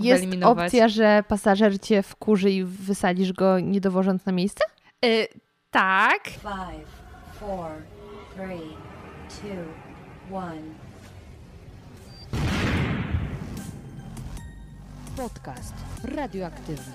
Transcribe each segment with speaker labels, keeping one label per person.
Speaker 1: tak
Speaker 2: jest
Speaker 1: wyeliminować.
Speaker 2: opcja, że pasażer cię wkurzy i wysadzisz go nie dowożąc na miejsce?
Speaker 1: Y, tak.
Speaker 3: Five, four, three, two, one.
Speaker 4: Podcast radioaktywny.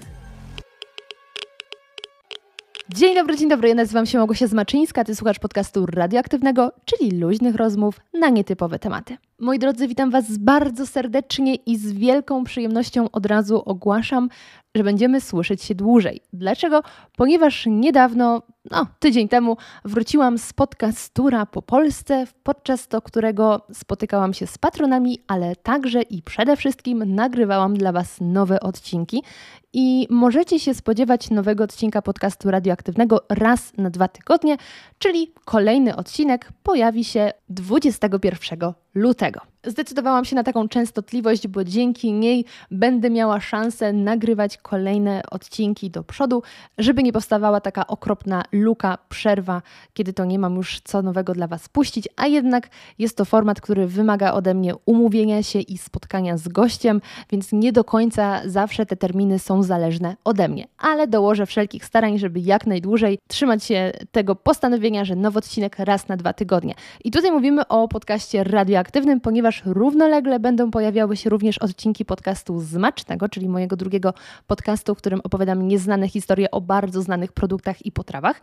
Speaker 2: Dzień dobry, dzień dobry. Ja nazywam się Małgosia Zmaczyńska, ty słuchasz podcastu radioaktywnego, czyli luźnych rozmów na nietypowe tematy. Moi drodzy, witam Was bardzo serdecznie i z wielką przyjemnością od razu ogłaszam, że będziemy słyszeć się dłużej. Dlaczego? Ponieważ niedawno, no tydzień temu, wróciłam z podcastura po Polsce, podczas to którego spotykałam się z patronami, ale także i przede wszystkim nagrywałam dla Was nowe odcinki. I możecie się spodziewać nowego odcinka podcastu radioaktywnego raz na dwa tygodnie, czyli kolejny odcinek pojawi się 21 lutego tego. Zdecydowałam się na taką częstotliwość, bo dzięki niej będę miała szansę nagrywać kolejne odcinki do przodu, żeby nie powstawała taka okropna luka, przerwa, kiedy to nie mam już co nowego dla Was puścić, a jednak jest to format, który wymaga ode mnie umówienia się i spotkania z gościem, więc nie do końca zawsze te terminy są zależne ode mnie, ale dołożę wszelkich starań, żeby jak najdłużej trzymać się tego postanowienia, że nowy odcinek raz na dwa tygodnie. I tutaj mówimy o podcaście radioaktywnym, ponieważ równolegle będą pojawiały się również odcinki podcastu Zmacznego, czyli mojego drugiego podcastu, w którym opowiadam nieznane historie o bardzo znanych produktach i potrawach.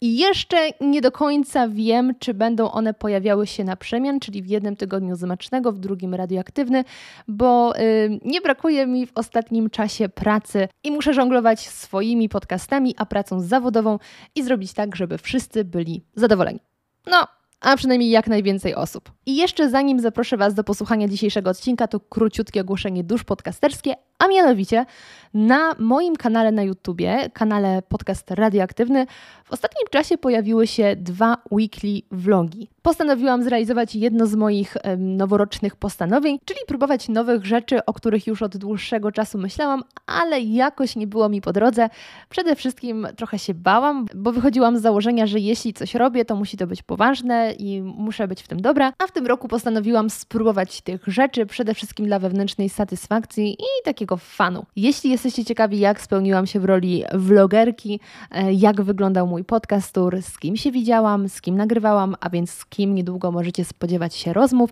Speaker 2: I jeszcze nie do końca wiem, czy będą one pojawiały się na przemian, czyli w jednym tygodniu Zmacznego, w drugim radioaktywny, bo yy, nie brakuje mi w ostatnim czasie pracy i muszę żonglować swoimi podcastami, a pracą zawodową i zrobić tak, żeby wszyscy byli zadowoleni. No, a przynajmniej jak najwięcej osób. I jeszcze zanim zaproszę Was do posłuchania dzisiejszego odcinka, to króciutkie ogłoszenie dusz podcasterskie, a mianowicie na moim kanale na YouTubie, kanale Podcast Radioaktywny, w ostatnim czasie pojawiły się dwa weekly vlogi. Postanowiłam zrealizować jedno z moich noworocznych postanowień, czyli próbować nowych rzeczy, o których już od dłuższego czasu myślałam, ale jakoś nie było mi po drodze. Przede wszystkim trochę się bałam, bo wychodziłam z założenia, że jeśli coś robię, to musi to być poważne i muszę być w tym dobra. A w tym roku postanowiłam spróbować tych rzeczy, przede wszystkim dla wewnętrznej satysfakcji i takiego fanu. Jeśli jesteście ciekawi, jak spełniłam się w roli vlogerki, e, jak wyglądał mój podcast tour, z kim się widziałam, z kim nagrywałam, a więc z kim niedługo możecie spodziewać się rozmów,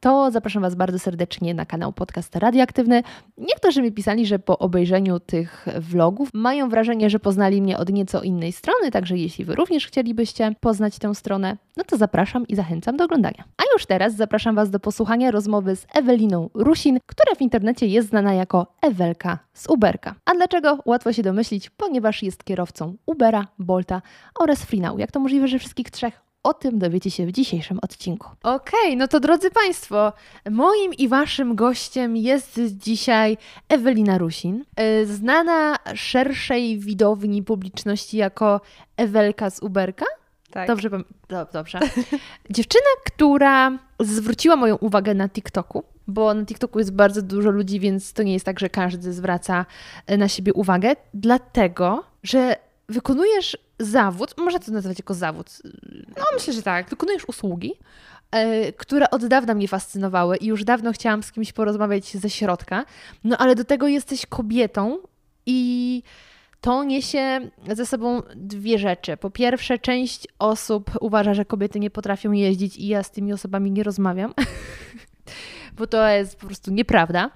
Speaker 2: to zapraszam Was bardzo serdecznie na kanał Podcast Radioaktywny. Niektórzy mi pisali, że po obejrzeniu tych vlogów mają wrażenie, że poznali mnie od nieco innej strony, także jeśli Wy również chcielibyście poznać tę stronę, no to zapraszam i zachęcam do oglądania. A już teraz zapraszam Was do posłuchania rozmowy z Eweliną Rusin, która w internecie jest znana jako Ewelka z Uberka. A dlaczego? Łatwo się domyślić, ponieważ jest kierowcą Ubera, Bolta oraz Freenow. Jak to możliwe, że wszystkich trzech? O tym dowiecie się w dzisiejszym odcinku. Okej, no to drodzy Państwo, moim i Waszym gościem jest dzisiaj Ewelina Rusin, y, znana szerszej widowni publiczności jako Ewelka z Uberka.
Speaker 1: Tak.
Speaker 2: Dobrze, do, dobrze. Dziewczyna, która zwróciła moją uwagę na TikToku, bo na TikToku jest bardzo dużo ludzi, więc to nie jest tak, że każdy zwraca e, na siebie uwagę, dlatego, że wykonujesz zawód, można to nazwać jako zawód,
Speaker 1: No myślę, że tak.
Speaker 2: wykonujesz usługi, e, które od dawna mnie fascynowały i już dawno chciałam z kimś porozmawiać ze środka, no ale do tego jesteś kobietą i to niesie ze sobą dwie rzeczy. Po pierwsze, część osób uważa, że kobiety nie potrafią jeździć i ja z tymi osobami nie rozmawiam, bo to jest po prostu nieprawda.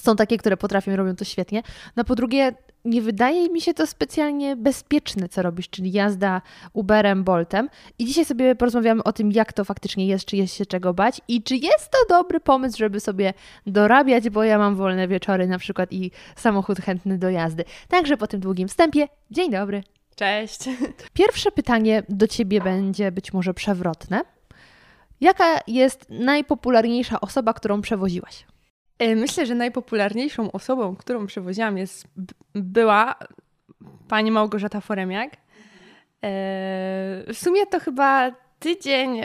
Speaker 2: Są takie, które potrafią robią to świetnie. No po drugie, nie wydaje mi się to specjalnie bezpieczne, co robisz, czyli jazda Uberem, Boltem. I dzisiaj sobie porozmawiamy o tym, jak to faktycznie jest, czy jest się czego bać i czy jest to dobry pomysł, żeby sobie dorabiać, bo ja mam wolne wieczory na przykład i samochód chętny do jazdy. Także po tym długim wstępie, dzień dobry.
Speaker 1: Cześć.
Speaker 2: Pierwsze pytanie do Ciebie będzie być może przewrotne. Jaka jest najpopularniejsza osoba, którą przewoziłaś?
Speaker 1: Y, Myślę, że najpopularniejszą osobą, którą przewoziłam jest, była pani Małgorzata Foremiak. E, W sumie to chyba tydzień, e,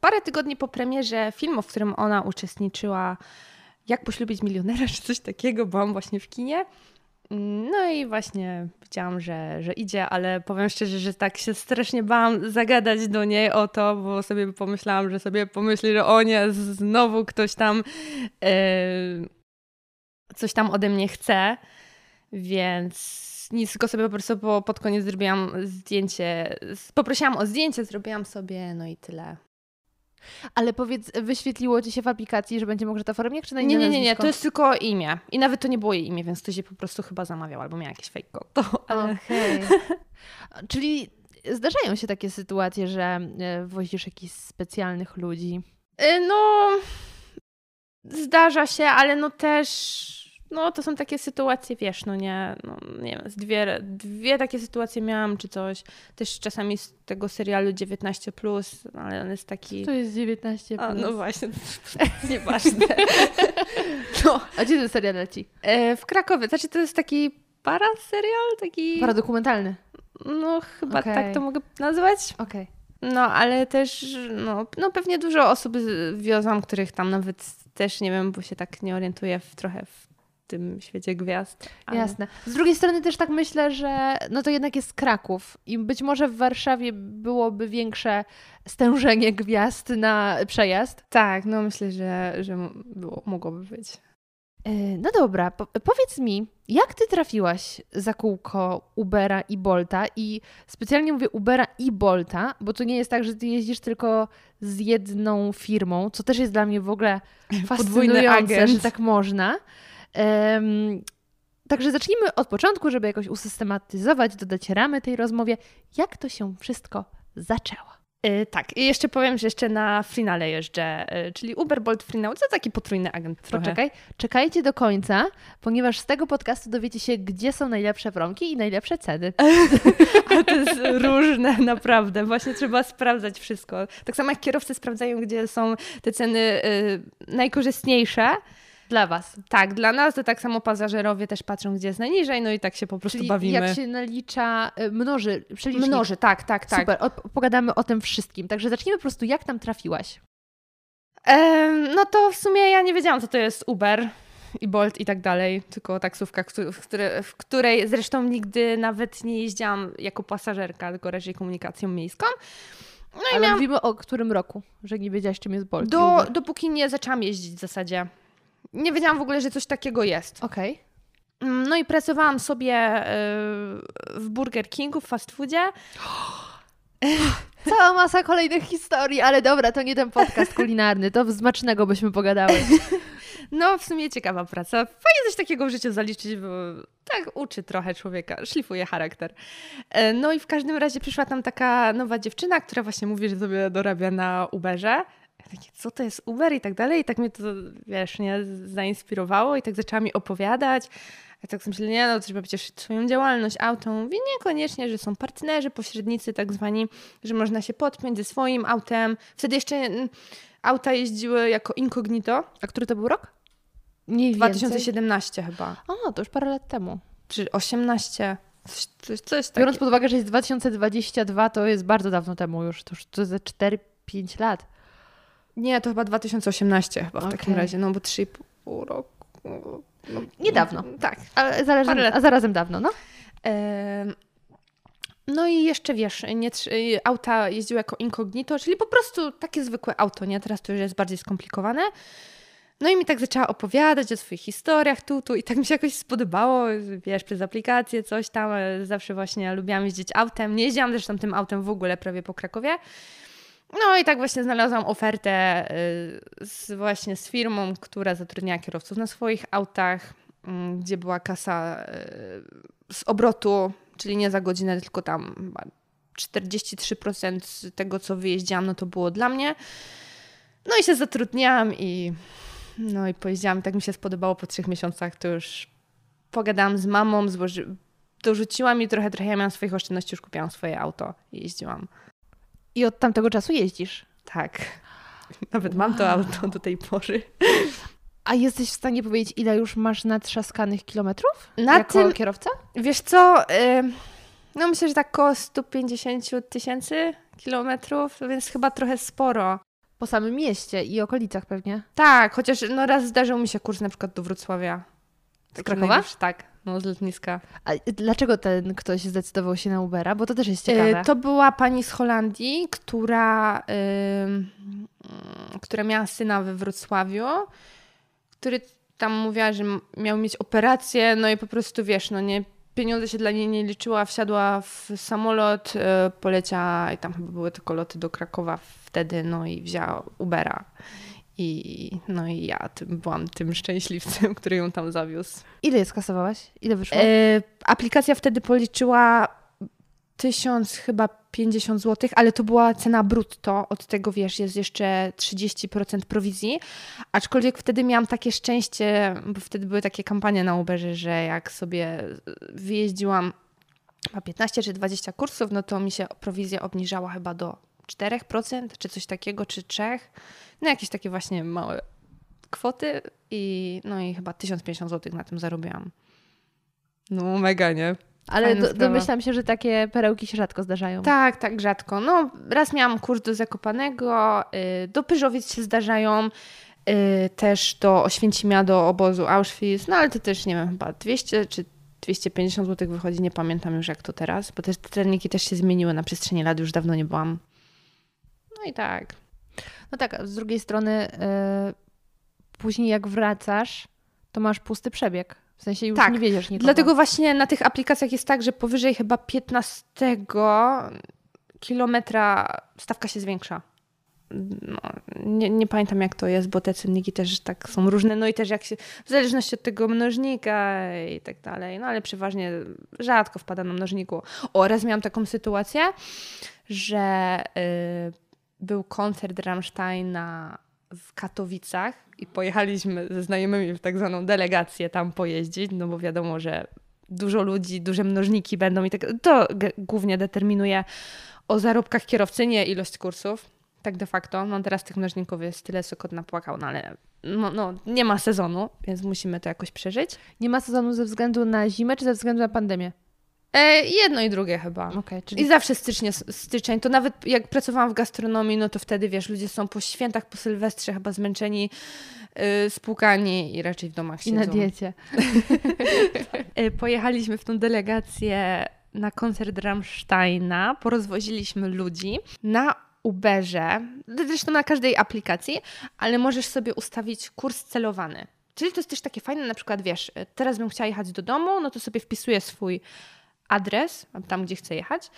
Speaker 1: parę tygodni po premierze filmu, w którym ona uczestniczyła, Jak poślubić milionera, czy coś takiego, byłam właśnie w kinie. No i właśnie widziałam, że, że idzie, ale powiem szczerze, że tak się strasznie bałam zagadać do niej o to, bo sobie pomyślałam, że sobie pomyśli, że o nie, znowu ktoś tam e, coś tam ode mnie chce, więc nic, tylko sobie po prostu po, pod koniec zrobiłam zdjęcie, poprosiłam o zdjęcie, zrobiłam sobie, no i tyle.
Speaker 2: Ale powiedz, wyświetliło ci się w aplikacji, że będzie Małgorzata Foremniak, czy na
Speaker 1: Nie,
Speaker 2: inne
Speaker 1: nie, nie, nie,
Speaker 2: nazwisko?
Speaker 1: to jest tylko imię. I nawet to nie było jej imię, więc ktoś je po prostu chyba zamawiał albo miał jakieś fake konto. Ale...
Speaker 2: Okej. Czyli zdarzają się takie sytuacje, że e, wozisz jakichś specjalnych ludzi.
Speaker 1: Y, No, zdarza się, ale no też, no to są takie sytuacje, wiesz, no nie, no nie wiem, dwie, dwie takie sytuacje miałam, czy coś, też czasami z tego serialu 19+, ale on jest taki...
Speaker 2: To jest 19
Speaker 1: A,
Speaker 2: plus.
Speaker 1: no właśnie, nieważne. no,
Speaker 2: A gdzie ten serial leci?
Speaker 1: e, w Krakowie, znaczy to jest taki para serial, taki,
Speaker 2: Paradokumentalny.
Speaker 1: no chyba
Speaker 2: Okej.
Speaker 1: tak to mogę nazwać.
Speaker 2: Okej.
Speaker 1: No, ale też, no, no pewnie dużo osób wiozłam, których tam nawet też nie wiem, bo się tak nie orientuję w, trochę w tym świecie gwiazd. Ale...
Speaker 2: Jasne. Z drugiej strony też tak myślę, że no to jednak jest Kraków i być może w Warszawie byłoby większe stężenie gwiazd na przejazd.
Speaker 1: Tak, no myślę, że, że było, mogłoby być.
Speaker 2: E, No dobra, po- powiedz mi, jak ty trafiłaś za kółko Ubera i Bolta? I specjalnie mówię Ubera i Bolta, bo to nie jest tak, że ty jeździsz tylko z jedną firmą, co też jest dla mnie w ogóle fascynujące, że tak można. Em, Także zacznijmy od początku, żeby jakoś usystematyzować, dodać ramy tej rozmowie. Jak to się wszystko zaczęło?
Speaker 1: Y, tak, i jeszcze powiem, że jeszcze na finale jeżdżę, y, czyli Uber Bolt Freenow, to taki potrójny agent trochę.
Speaker 2: Poczekaj, czekajcie do końca, ponieważ z tego podcastu dowiecie się, gdzie są najlepsze promki i najlepsze ceny.
Speaker 1: Ale to jest różne, naprawdę. Właśnie trzeba sprawdzać wszystko. Tak samo jak kierowcy sprawdzają, gdzie są te ceny y, najkorzystniejsze.
Speaker 2: Dla Was.
Speaker 1: Tak, dla nas to tak samo pasażerowie też patrzą, gdzie jest najniżej, no i tak się po prostu
Speaker 2: Czyli
Speaker 1: bawimy.
Speaker 2: jak się nalicza, y, mnoży, przelicznik.
Speaker 1: Mnoży, tak, tak, tak.
Speaker 2: Super, pogadamy o tym wszystkim. Także zacznijmy po prostu, jak tam trafiłaś.
Speaker 1: Em, no to w sumie ja nie wiedziałam, co to jest Uber i Bolt i tak dalej, tylko taksówka, w, które, w której zresztą nigdy nawet nie jeździłam jako pasażerka, tylko raczej komunikacją miejską. No i
Speaker 2: Ale
Speaker 1: miałam,
Speaker 2: mówimy o którym roku, że nie wiedziałaś, czym jest Bolt i
Speaker 1: do, dopóki nie zaczęłam jeździć w zasadzie. Nie wiedziałam w ogóle, że coś takiego jest.
Speaker 2: Okej.
Speaker 1: Mm, No i pracowałam sobie y, w Burger Kingu, w fast foodzie.
Speaker 2: Cała masa kolejnych historii, ale dobra, to nie ten podcast kulinarny, to Smacznego byśmy pogadały.
Speaker 1: No, w sumie ciekawa praca. Fajnie coś takiego w życiu zaliczyć, bo tak uczy trochę człowieka, szlifuje charakter. E, No i w każdym razie przyszła tam taka nowa dziewczyna, która właśnie mówi, że sobie dorabia na Uberze. Ja takie, co to jest Uber i tak dalej. I tak mnie to, wiesz, nie, zainspirowało i tak zaczęła mi opowiadać. Ja tak sobie myślę, nie no, trzeba przecież swoją działalność, auto. Mówi, niekoniecznie, że są partnerzy, pośrednicy tak zwani, że można się podpiąć ze swoim autem. Wtedy jeszcze mm, auta jeździły jako incognito.
Speaker 2: A który to był rok? Mniej więcej.
Speaker 1: 2017 chyba,
Speaker 2: O, to już parę lat temu.
Speaker 1: czy 18, coś, coś, coś
Speaker 2: Biorąc pod uwagę, że jest 2022, to jest bardzo dawno temu już, to już to ze 4-5 lat.
Speaker 1: Nie, to chyba 2018 chyba w takim razie, no bo 3,5 roku. No,
Speaker 2: Niedawno.
Speaker 1: Tak.
Speaker 2: Ale zarazem, a zarazem dawno, no?
Speaker 1: No i jeszcze wiesz, nie, y, auta jeździły jako incognito, czyli po prostu takie zwykłe auto, nie? Teraz to już jest bardziej skomplikowane. No i mi tak zaczęła opowiadać o swoich historiach tu, tu i tak mi się jakoś spodobało, wiesz, przez aplikację, coś tam. e, Zawsze właśnie lubiłam jeździć autem. Nie jeździłam zresztą tym autem w ogóle prawie po Krakowie. No i tak właśnie znalazłam ofertę y, z, właśnie z firmą, która zatrudniała kierowców na swoich autach, mm, gdzie była kasa y, z obrotu, czyli nie za godzinę, tylko tam chyba 43% z tego, co wyjeździłam, no to było dla mnie. No i się zatrudniałam i no i pojeździłam. Tak mi się spodobało po trzech miesiącach, to już pogadałam z mamą, dorzuciłam i trochę, trochę ja miałam swoich oszczędności, już kupiłam swoje auto i jeździłam.
Speaker 2: I od tamtego czasu jeździsz.
Speaker 1: Tak. Nawet mam to auto do tej pory.
Speaker 2: A jesteś w stanie powiedzieć, ile już masz natrzaskanych kilometrów?
Speaker 1: Na
Speaker 2: jako
Speaker 1: tym,
Speaker 2: kierowca?
Speaker 1: wiesz co, no myślę, że tak około 150 tysięcy kilometrów, więc chyba trochę sporo.
Speaker 2: Po samym mieście i okolicach pewnie.
Speaker 1: Tak, chociaż no raz zdarzył mi się kurs na przykład do Wrocławia.
Speaker 2: Z
Speaker 1: Taki
Speaker 2: Krakowa?
Speaker 1: najbliższy, Tak, no z lotniska.
Speaker 2: A dlaczego ten ktoś zdecydował się na Ubera? Bo to też jest ciekawe.
Speaker 1: Y, To była pani z Holandii, która, ym, która miała syna we Wrocławiu, który tam mówiła, że miał mieć operację, no i po prostu wiesz, no nie, pieniądze się dla niej nie liczyła, wsiadła w samolot, e, poleciała i tam chyba były tylko loty do Krakowa wtedy, no i wzięła Ubera. I no i ja tym, byłam tym szczęśliwcem, który ją tam zawiózł.
Speaker 2: Ile je skasowałaś? Ile wyszło?
Speaker 1: E, aplikacja wtedy policzyła tysiąc chyba 50 zł, ale to była cena brutto. Od tego wiesz, jest jeszcze 30% prowizji. Aczkolwiek wtedy miałam takie szczęście, bo wtedy były takie kampanie na Uberze, że jak sobie wyjeździłam chyba 15 czy 20 kursów, no to mi się prowizja obniżała chyba do 4% czy coś takiego, czy 3%. No jakieś takie właśnie małe kwoty i no i chyba 1050 zł na tym zarobiłam. No mega, nie?
Speaker 2: Ale do, domyślam się, że takie perełki się rzadko zdarzają.
Speaker 1: Tak, tak, rzadko. No, raz miałam kurs do Zakopanego, y, do Pyżowic się zdarzają, y, też do Oświęcimia, do obozu Auschwitz, no ale to też, nie wiem, chyba 200 czy 250 zł wychodzi, nie pamiętam już jak to teraz, bo te treniki też się zmieniły na przestrzeni lat, już dawno nie byłam. No i tak.
Speaker 2: No tak, z drugiej strony y, później jak wracasz, to masz pusty przebieg. W sensie już
Speaker 1: Tak,
Speaker 2: nie wiedziesz nikogo.
Speaker 1: Dlatego właśnie na tych aplikacjach jest tak, że powyżej chyba 15 kilometra stawka się zwiększa. No, nie, nie pamiętam jak to jest, bo te cenniki też tak są różne. No i też jak się, w zależności od tego mnożnika i tak dalej. No ale przeważnie rzadko wpada na mnożniku. Oraz miałam taką sytuację, że y, był koncert Rammsteina w Katowicach i pojechaliśmy ze znajomymi w tak zwaną delegację tam pojeździć, no bo wiadomo, że dużo ludzi, duże mnożniki będą i tak. To głównie determinuje o zarobkach kierowcy, nie ilość kursów. Tak de facto. No teraz tych mnożników jest tyle, co kot napłakał, no ale no, no, nie ma sezonu, więc musimy to jakoś przeżyć.
Speaker 2: Nie ma sezonu ze względu na zimę, czy ze względu na pandemię?
Speaker 1: E, jedno i drugie chyba.
Speaker 2: Okej, czyli
Speaker 1: I zawsze stycznie, styczeń, to nawet jak pracowałam w gastronomii, no to wtedy, wiesz, ludzie są po świętach, po Sylwestrze chyba zmęczeni, yy, spłukani i raczej w domach
Speaker 2: i
Speaker 1: siedzą.
Speaker 2: na diecie.
Speaker 1: Y, Pojechaliśmy w tą delegację na koncert Rammsteina, porozwoziliśmy ludzi na Uberze, zresztą na każdej aplikacji, ale możesz sobie ustawić kurs celowany. Czyli to jest też takie fajne, na przykład wiesz, y, teraz bym chciała jechać do domu, no to sobie wpisuję swój adres, tam gdzie chcę jechać.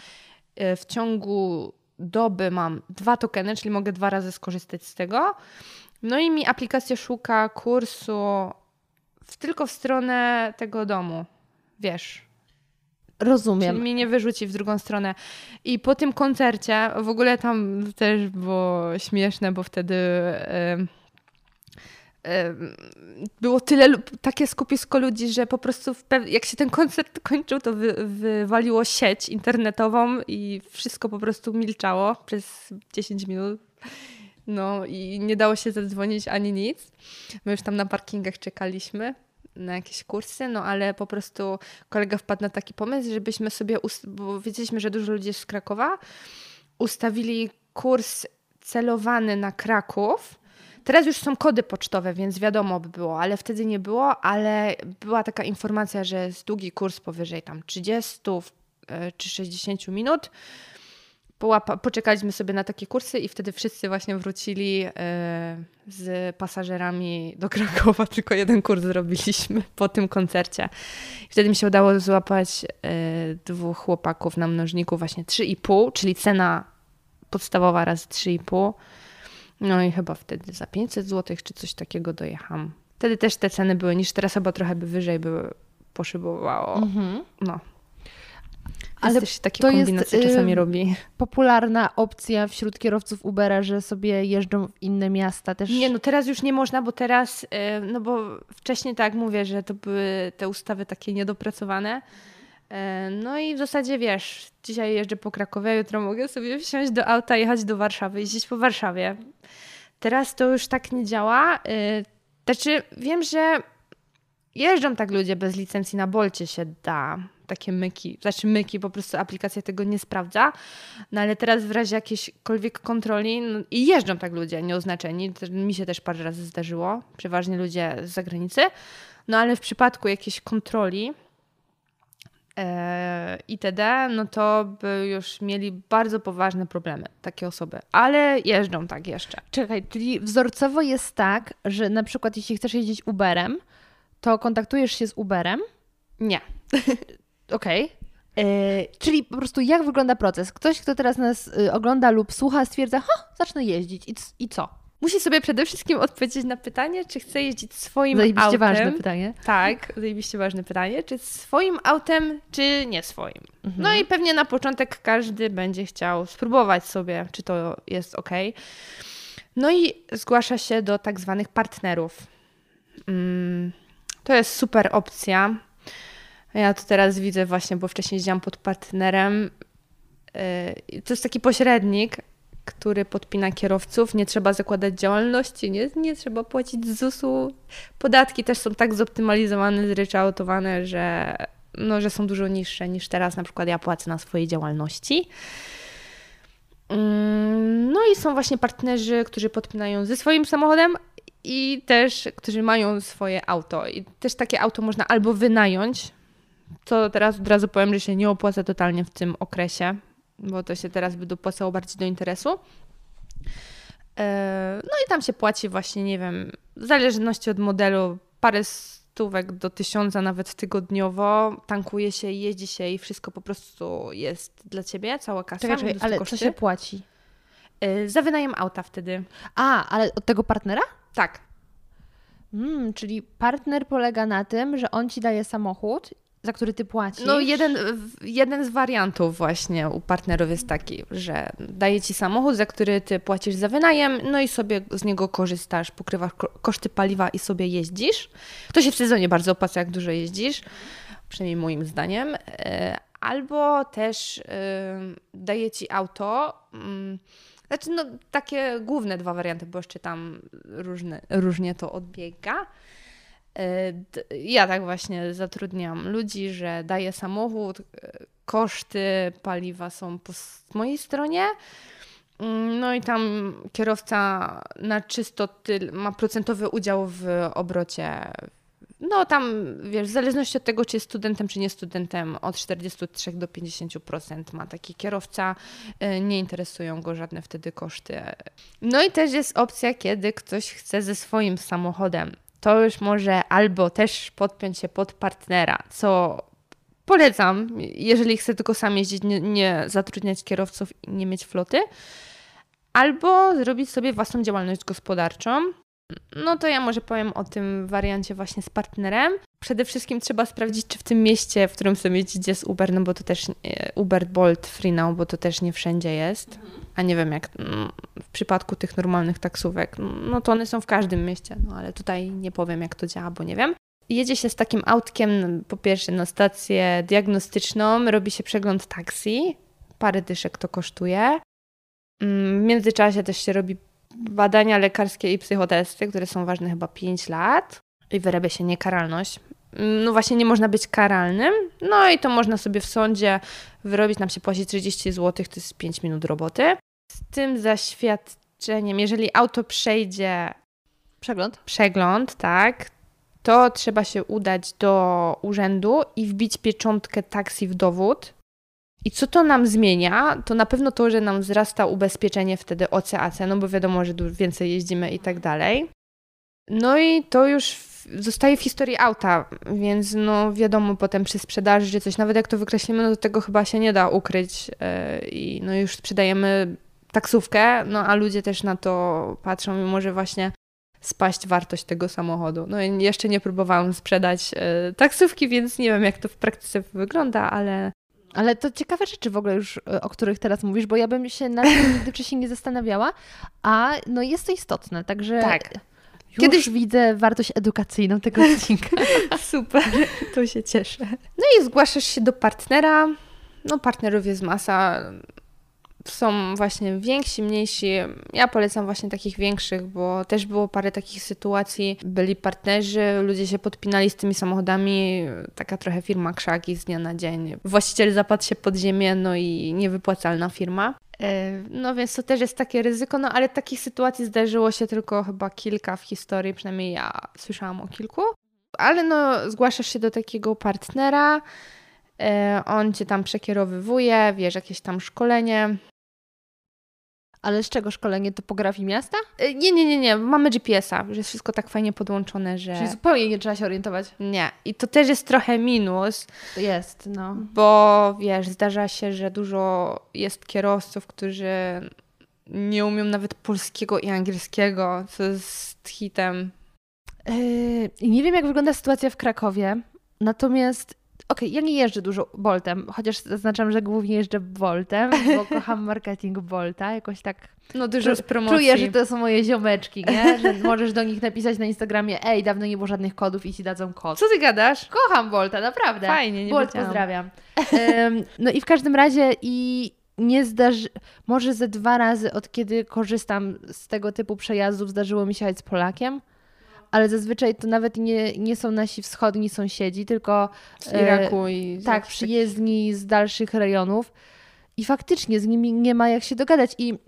Speaker 1: Y, W ciągu doby mam dwa tokeny, czyli mogę dwa razy skorzystać z tego. No i mi aplikacja szuka kursu w, tylko w stronę tego domu. Wiesz.
Speaker 2: Rozumiem.
Speaker 1: Czyli mnie nie wyrzuci w drugą stronę. I po tym koncercie, w ogóle tam też było śmieszne, bo wtedy. em, było tyle, takie skupisko ludzi, że po prostu jak się ten koncert kończył, to wy- wywaliło sieć internetową i wszystko po prostu milczało przez 10 minut. No i nie dało się zadzwonić ani nic. My już tam na parkingach czekaliśmy na jakieś kursy, no ale po prostu kolega wpadł na taki pomysł, żebyśmy sobie, bo wiedzieliśmy, że dużo ludzi jest z Krakowa, ustawili kurs celowany na Kraków. Teraz już są kody pocztowe, więc wiadomo by było, ale wtedy nie było, ale była taka informacja, że jest długi kurs powyżej tam 30 e, czy 60 minut. Poczekaliśmy sobie na takie kursy i wtedy wszyscy właśnie wrócili e, z pasażerami do Krakowa. Tylko jeden kurs zrobiliśmy po tym koncercie. Wtedy mi się udało złapać e, dwóch chłopaków na mnożniku właśnie 3,5, czyli cena podstawowa razy 3,5. No i chyba wtedy za 500 zł czy coś takiego dojechałam. Wtedy też te ceny były niż teraz, chyba trochę by wyżej by poszybowało.
Speaker 2: Mhm.
Speaker 1: No.
Speaker 2: Ale
Speaker 1: też się takie
Speaker 2: to jest,
Speaker 1: kombinacje czasami
Speaker 2: y,
Speaker 1: robi.
Speaker 2: Popularna opcja wśród kierowców Ubera, że sobie jeżdżą w inne miasta też.
Speaker 1: Nie, no teraz już nie można, bo teraz, y, no bo wcześniej tak mówię, że to były te ustawy takie niedopracowane. E, No i w zasadzie wiesz, dzisiaj jeżdżę po Krakowie, jutro mogę sobie wsiąść do auta, jechać do Warszawy, jeździć po Warszawie. Teraz to już tak nie działa. Y, Znaczy, wiem, że jeżdżą tak ludzie bez licencji na Bolcie się da. Takie myki, znaczy myki, po prostu aplikacja tego nie sprawdza. No ale teraz w razie jakiejśkolwiek kontroli no, i jeżdżą tak ludzie nieoznaczeni. Mi się też parę razy zdarzyło. Przeważnie ludzie z zagranicy. No ale w przypadku jakiejś kontroli e, itd., no to by już mieli bardzo poważne problemy takie osoby. Ale jeżdżą tak jeszcze.
Speaker 2: Czekaj, czyli wzorcowo jest tak, że na przykład jeśli chcesz jeździć Uberem, to kontaktujesz się z Uberem.
Speaker 1: Nie.
Speaker 2: Okej. E, Czyli po prostu jak wygląda proces? Ktoś, kto teraz nas y, ogląda lub słucha, stwierdza, ha, zacznę jeździć. I, i co?
Speaker 1: Musi sobie przede wszystkim odpowiedzieć na pytanie, czy chce jeździć swoim
Speaker 2: Zajebiście
Speaker 1: autem.
Speaker 2: ważne pytanie.
Speaker 1: Tak, zajebiście ważne pytanie. Czy swoim autem, czy nie swoim?
Speaker 2: Mhm.
Speaker 1: No i pewnie na początek każdy będzie chciał spróbować sobie, czy to jest ok. No i zgłasza się do tak zwanych partnerów. Mm, To jest super opcja. Ja to teraz widzę właśnie, bo wcześniej jeździłam pod partnerem. Yy, To jest taki pośrednik, który podpina kierowców. Nie trzeba zakładać działalności, nie, nie trzeba płacić ZUS-u. Podatki też są tak zoptymalizowane, zryczałtowane, że, no, że są dużo niższe niż teraz na przykład ja płacę na swojej działalności. Mm, No i są właśnie partnerzy, którzy podpinają ze swoim samochodem i też, którzy mają swoje auto. I też takie auto można albo wynająć, co teraz od razu powiem, że się nie opłaca totalnie w tym okresie, bo to się teraz by dopłacało bardziej do interesu. E, No i tam się płaci właśnie, nie wiem, w zależności od modelu, parę stówek do tysiąca nawet tygodniowo. Tankuje się, jeździ się i wszystko po prostu jest dla ciebie, cała kasa.
Speaker 2: Czekaj, czekaj,
Speaker 1: minus
Speaker 2: ale
Speaker 1: koszty.
Speaker 2: co się płaci?
Speaker 1: E, Za wynajem auta wtedy.
Speaker 2: A, ale od tego partnera?
Speaker 1: Tak.
Speaker 2: Mm, czyli partner polega na tym, że on ci daje samochód, za który ty płacisz.
Speaker 1: No jeden, jeden z wariantów właśnie u partnerów jest taki, że daje ci samochód, za który ty płacisz za wynajem, no i sobie z niego korzystasz, pokrywasz ko- koszty paliwa i sobie jeździsz. To się w sezonie bardzo opłaca, jak dużo jeździsz, przynajmniej moim zdaniem. E, Albo też e, daje ci auto, mm, znaczy no takie główne dwa warianty, bo jeszcze tam różne, różnie to odbiega. Ja tak właśnie zatrudniam ludzi, że daję samochód, e, koszty paliwa są po mojej stronie. Mm, No i tam kierowca na czysto ma procentowy udział w obrocie. No tam, wiesz, w zależności od tego, czy jest studentem, czy nie studentem, od 43 do 50% ma taki kierowca. E, Nie interesują go żadne wtedy koszty. No i też jest opcja, kiedy ktoś chce ze swoim samochodem. To już może albo też podpiąć się pod partnera, co polecam, jeżeli chce tylko sam jeździć, nie, nie zatrudniać kierowców i nie mieć floty, albo zrobić sobie własną działalność gospodarczą. No to ja może powiem o tym wariancie właśnie z partnerem. Przede wszystkim trzeba sprawdzić, czy w tym mieście, w którym chcemy jeździć, jest Uber, no bo to też e, Uber, Bolt, Freenow, bo to też nie wszędzie jest. A nie wiem, jak mm, w przypadku tych normalnych taksówek, no to one są w każdym mieście, no ale tutaj nie powiem, jak to działa, bo nie wiem. Jedzie się z takim autkiem, po pierwsze na stację diagnostyczną, robi się przegląd taksi, parę dyszek to kosztuje. Mm, W międzyczasie też się robi badania lekarskie i psychotesty, które są ważne chyba 5 lat i wyrabia się niekaralność. Mm, No właśnie nie można być karalnym, no i to można sobie w sądzie wyrobić, nam się płaci 30 zł, to jest 5 minut roboty. Z tym zaświadczeniem, jeżeli auto przejdzie
Speaker 2: Przegląd?
Speaker 1: przegląd, tak, to trzeba się udać do urzędu i wbić pieczątkę taksi w dowód. I co to nam zmienia? To na pewno to, że nam wzrasta ubezpieczenie wtedy OCAC, no bo wiadomo, że więcej jeździmy i tak dalej. No i to już w- zostaje w historii auta, więc no wiadomo potem przy sprzedaży, że coś, nawet jak to wykreślimy, no to tego chyba się nie da ukryć yy, i no już sprzedajemy taksówkę, no a ludzie też na to patrzą i może właśnie spaść wartość tego samochodu. No i jeszcze nie próbowałam sprzedać e, taksówki, więc nie wiem, jak to w praktyce wygląda, ale
Speaker 2: Ale to ciekawe rzeczy w ogóle już, y, o których teraz mówisz, bo ja bym się nad tym nigdy wcześniej nie zastanawiała, a no jest to istotne, także
Speaker 1: tak.
Speaker 2: już
Speaker 1: Kiedyś-
Speaker 2: widzę wartość edukacyjną tego odcinka.
Speaker 1: Super, to się cieszę. No i zgłaszasz się do partnera. No partnerów jest masa. Są właśnie więksi, mniejsi. Ja polecam właśnie takich większych, bo też było parę takich sytuacji. Byli partnerzy, ludzie się podpinali z tymi samochodami. Taka trochę firma krzaki z dnia na dzień. Właściciel zapadł się pod ziemię, no i niewypłacalna firma. E, No więc to też jest takie ryzyko, no ale takich sytuacji zdarzyło się tylko chyba kilka w historii, przynajmniej ja słyszałam o kilku ale no, zgłaszasz się do takiego partnera, e, on cię tam przekierowywuje, wiesz, jakieś tam szkolenie.
Speaker 2: Ale z czego szkolenie? Topografii miasta?
Speaker 1: Y, Nie, nie, nie, nie. Mamy GPS-a, że jest wszystko tak fajnie podłączone, że...
Speaker 2: Czyli zupełnie nie trzeba się orientować.
Speaker 1: Nie. I to też jest trochę minus,
Speaker 2: Jest, no.
Speaker 1: bo wiesz, zdarza się, że dużo jest kierowców, którzy nie umią nawet polskiego i angielskiego, co jest hitem.
Speaker 2: Yy, nie wiem, jak wygląda sytuacja w Krakowie, natomiast okej, ja nie jeżdżę dużo Boltem, chociaż zaznaczam, że głównie jeżdżę Boltem, bo kocham marketing Bolta, jakoś tak
Speaker 1: No dużo
Speaker 2: czu-
Speaker 1: promocji.
Speaker 2: czuję, że to są moje ziomeczki, nie? Że możesz do nich napisać na Instagramie, ej, dawno nie było żadnych kodów i ci dadzą kod.
Speaker 1: Co ty gadasz?
Speaker 2: Kocham Bolta, naprawdę.
Speaker 1: Fajnie, nie
Speaker 2: Bolt
Speaker 1: wiedziałam.
Speaker 2: pozdrawiam. Em, no i w każdym razie i nie zdarzy, może ze dwa razy od kiedy korzystam z tego typu przejazdów zdarzyło mi się jechać z Polakiem, ale zazwyczaj to nawet nie, nie są nasi wschodni sąsiedzi, tylko
Speaker 1: Z
Speaker 2: e,
Speaker 1: Iraku i... z
Speaker 2: tak, przyjezdni z dalszych rejonów. I faktycznie z nimi nie ma jak się dogadać. I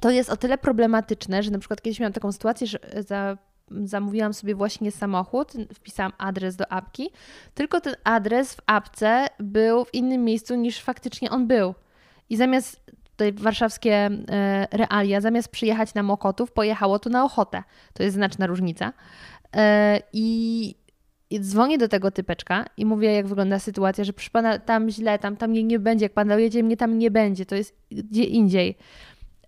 Speaker 2: to jest o tyle problematyczne, że na przykład kiedyś miałam taką sytuację, że za, zamówiłam sobie właśnie samochód, wpisałam adres do apki, tylko ten adres w apce był w innym miejscu niż faktycznie on był. I zamiast tutaj warszawskie e, realia, zamiast przyjechać na Mokotów, pojechało tu na Ochotę. To jest znaczna różnica. E, I i dzwonię do tego typeczka i mówię, jak wygląda sytuacja, że proszę pana, tam źle, tam, tam mnie nie będzie, jak pan dojedzie, mnie tam nie będzie, to jest gdzie indziej.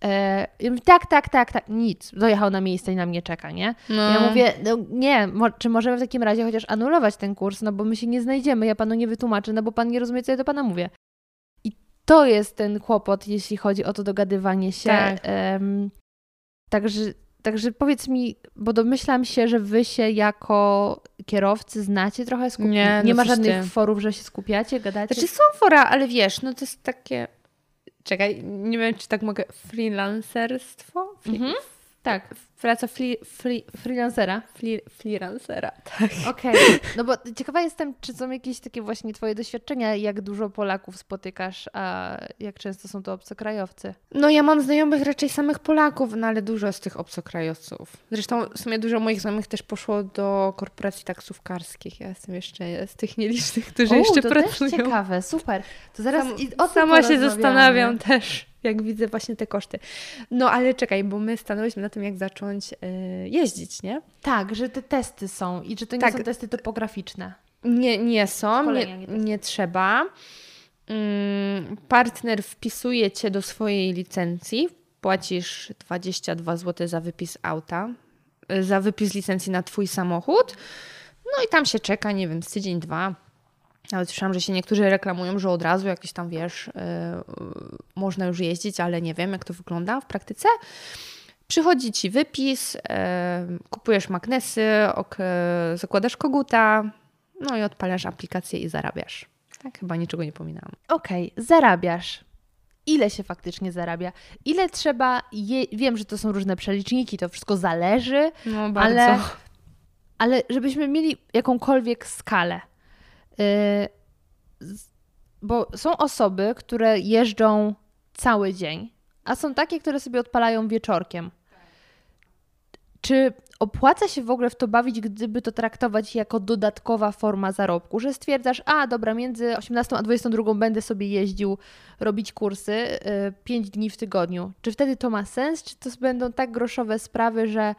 Speaker 2: E, mówię, tak, tak, tak, tak, nic. Dojechał na miejsce i na mnie czeka, nie?
Speaker 1: No.
Speaker 2: Ja mówię, no nie, mo- czy możemy w takim razie chociaż anulować ten kurs, no bo my się nie znajdziemy, ja panu nie wytłumaczę, no bo pan nie rozumie, co ja do pana mówię. To jest ten kłopot, jeśli chodzi o to dogadywanie się.
Speaker 1: Tak.
Speaker 2: Także, także powiedz mi, bo domyślam się, że wy się jako kierowcy znacie trochę, skupi-
Speaker 1: Nie,
Speaker 2: nie
Speaker 1: no
Speaker 2: ma
Speaker 1: coś
Speaker 2: żadnych
Speaker 1: ty.
Speaker 2: forów, że się skupiacie, gadacie?
Speaker 1: Znaczy są fora, ale wiesz, no to jest takie... Czekaj, nie wiem, czy tak mogę... Freelancerstwo? Free...
Speaker 2: Mhm. Tak,
Speaker 1: Praca free... free...
Speaker 2: freelancera.
Speaker 1: free... freelancera, tak.
Speaker 2: Okej, no bo ciekawa jestem, czy są jakieś takie właśnie twoje doświadczenia, jak dużo Polaków spotykasz, a jak często są to obcokrajowcy?
Speaker 1: No ja mam znajomych raczej samych Polaków, no ale dużo z tych obcokrajowców. Zresztą w sumie dużo moich znajomych też poszło do korporacji taksówkarskich. Ja jestem jeszcze z tych nielicznych, którzy
Speaker 2: O,
Speaker 1: jeszcze
Speaker 2: to
Speaker 1: pracują.
Speaker 2: też ciekawe, super. To zaraz
Speaker 1: Sam,
Speaker 2: i o
Speaker 1: sama się zastanawiam też, jak widzę właśnie te koszty. No ale czekaj, bo my stanęłyśmy na tym, jak zacząć y, jeździć, nie?
Speaker 2: Tak, że te testy są i że to nie
Speaker 1: Tak.
Speaker 2: są testy topograficzne.
Speaker 1: Nie, nie są, nie,
Speaker 2: nie
Speaker 1: trzeba. Mm, Partner wpisuje cię do swojej licencji, płacisz 22 zł za wypis auta, y, za wypis licencji na twój samochód. No i tam się czeka, nie wiem, z tydzień, dwa. Nawet słyszałam, że się niektórzy reklamują, że od razu jakieś tam, wiesz, y, y, można już jeździć, ale nie wiem, jak to wygląda w praktyce. Przychodzi ci wypis, y, kupujesz magnesy, ok, zakładasz koguta, no i odpalasz aplikację i zarabiasz. Tak, chyba niczego nie pominęłam.
Speaker 2: Okej, zarabiasz. Ile się faktycznie zarabia? Ile trzeba, je... wiem, że to są różne przeliczniki, to wszystko zależy,
Speaker 1: No
Speaker 2: ale, ale żebyśmy mieli jakąkolwiek skalę. Z- bo są osoby, które jeżdżą cały dzień, a są takie, które sobie odpalają wieczorkiem. Czy opłaca się w ogóle w to bawić, gdyby to traktować jako dodatkowa forma zarobku, że stwierdzasz, a dobra, między 18 a 22 będę sobie jeździł robić kursy 5 dni w tygodniu. Czy wtedy to ma sens, czy to będą tak groszowe sprawy, że,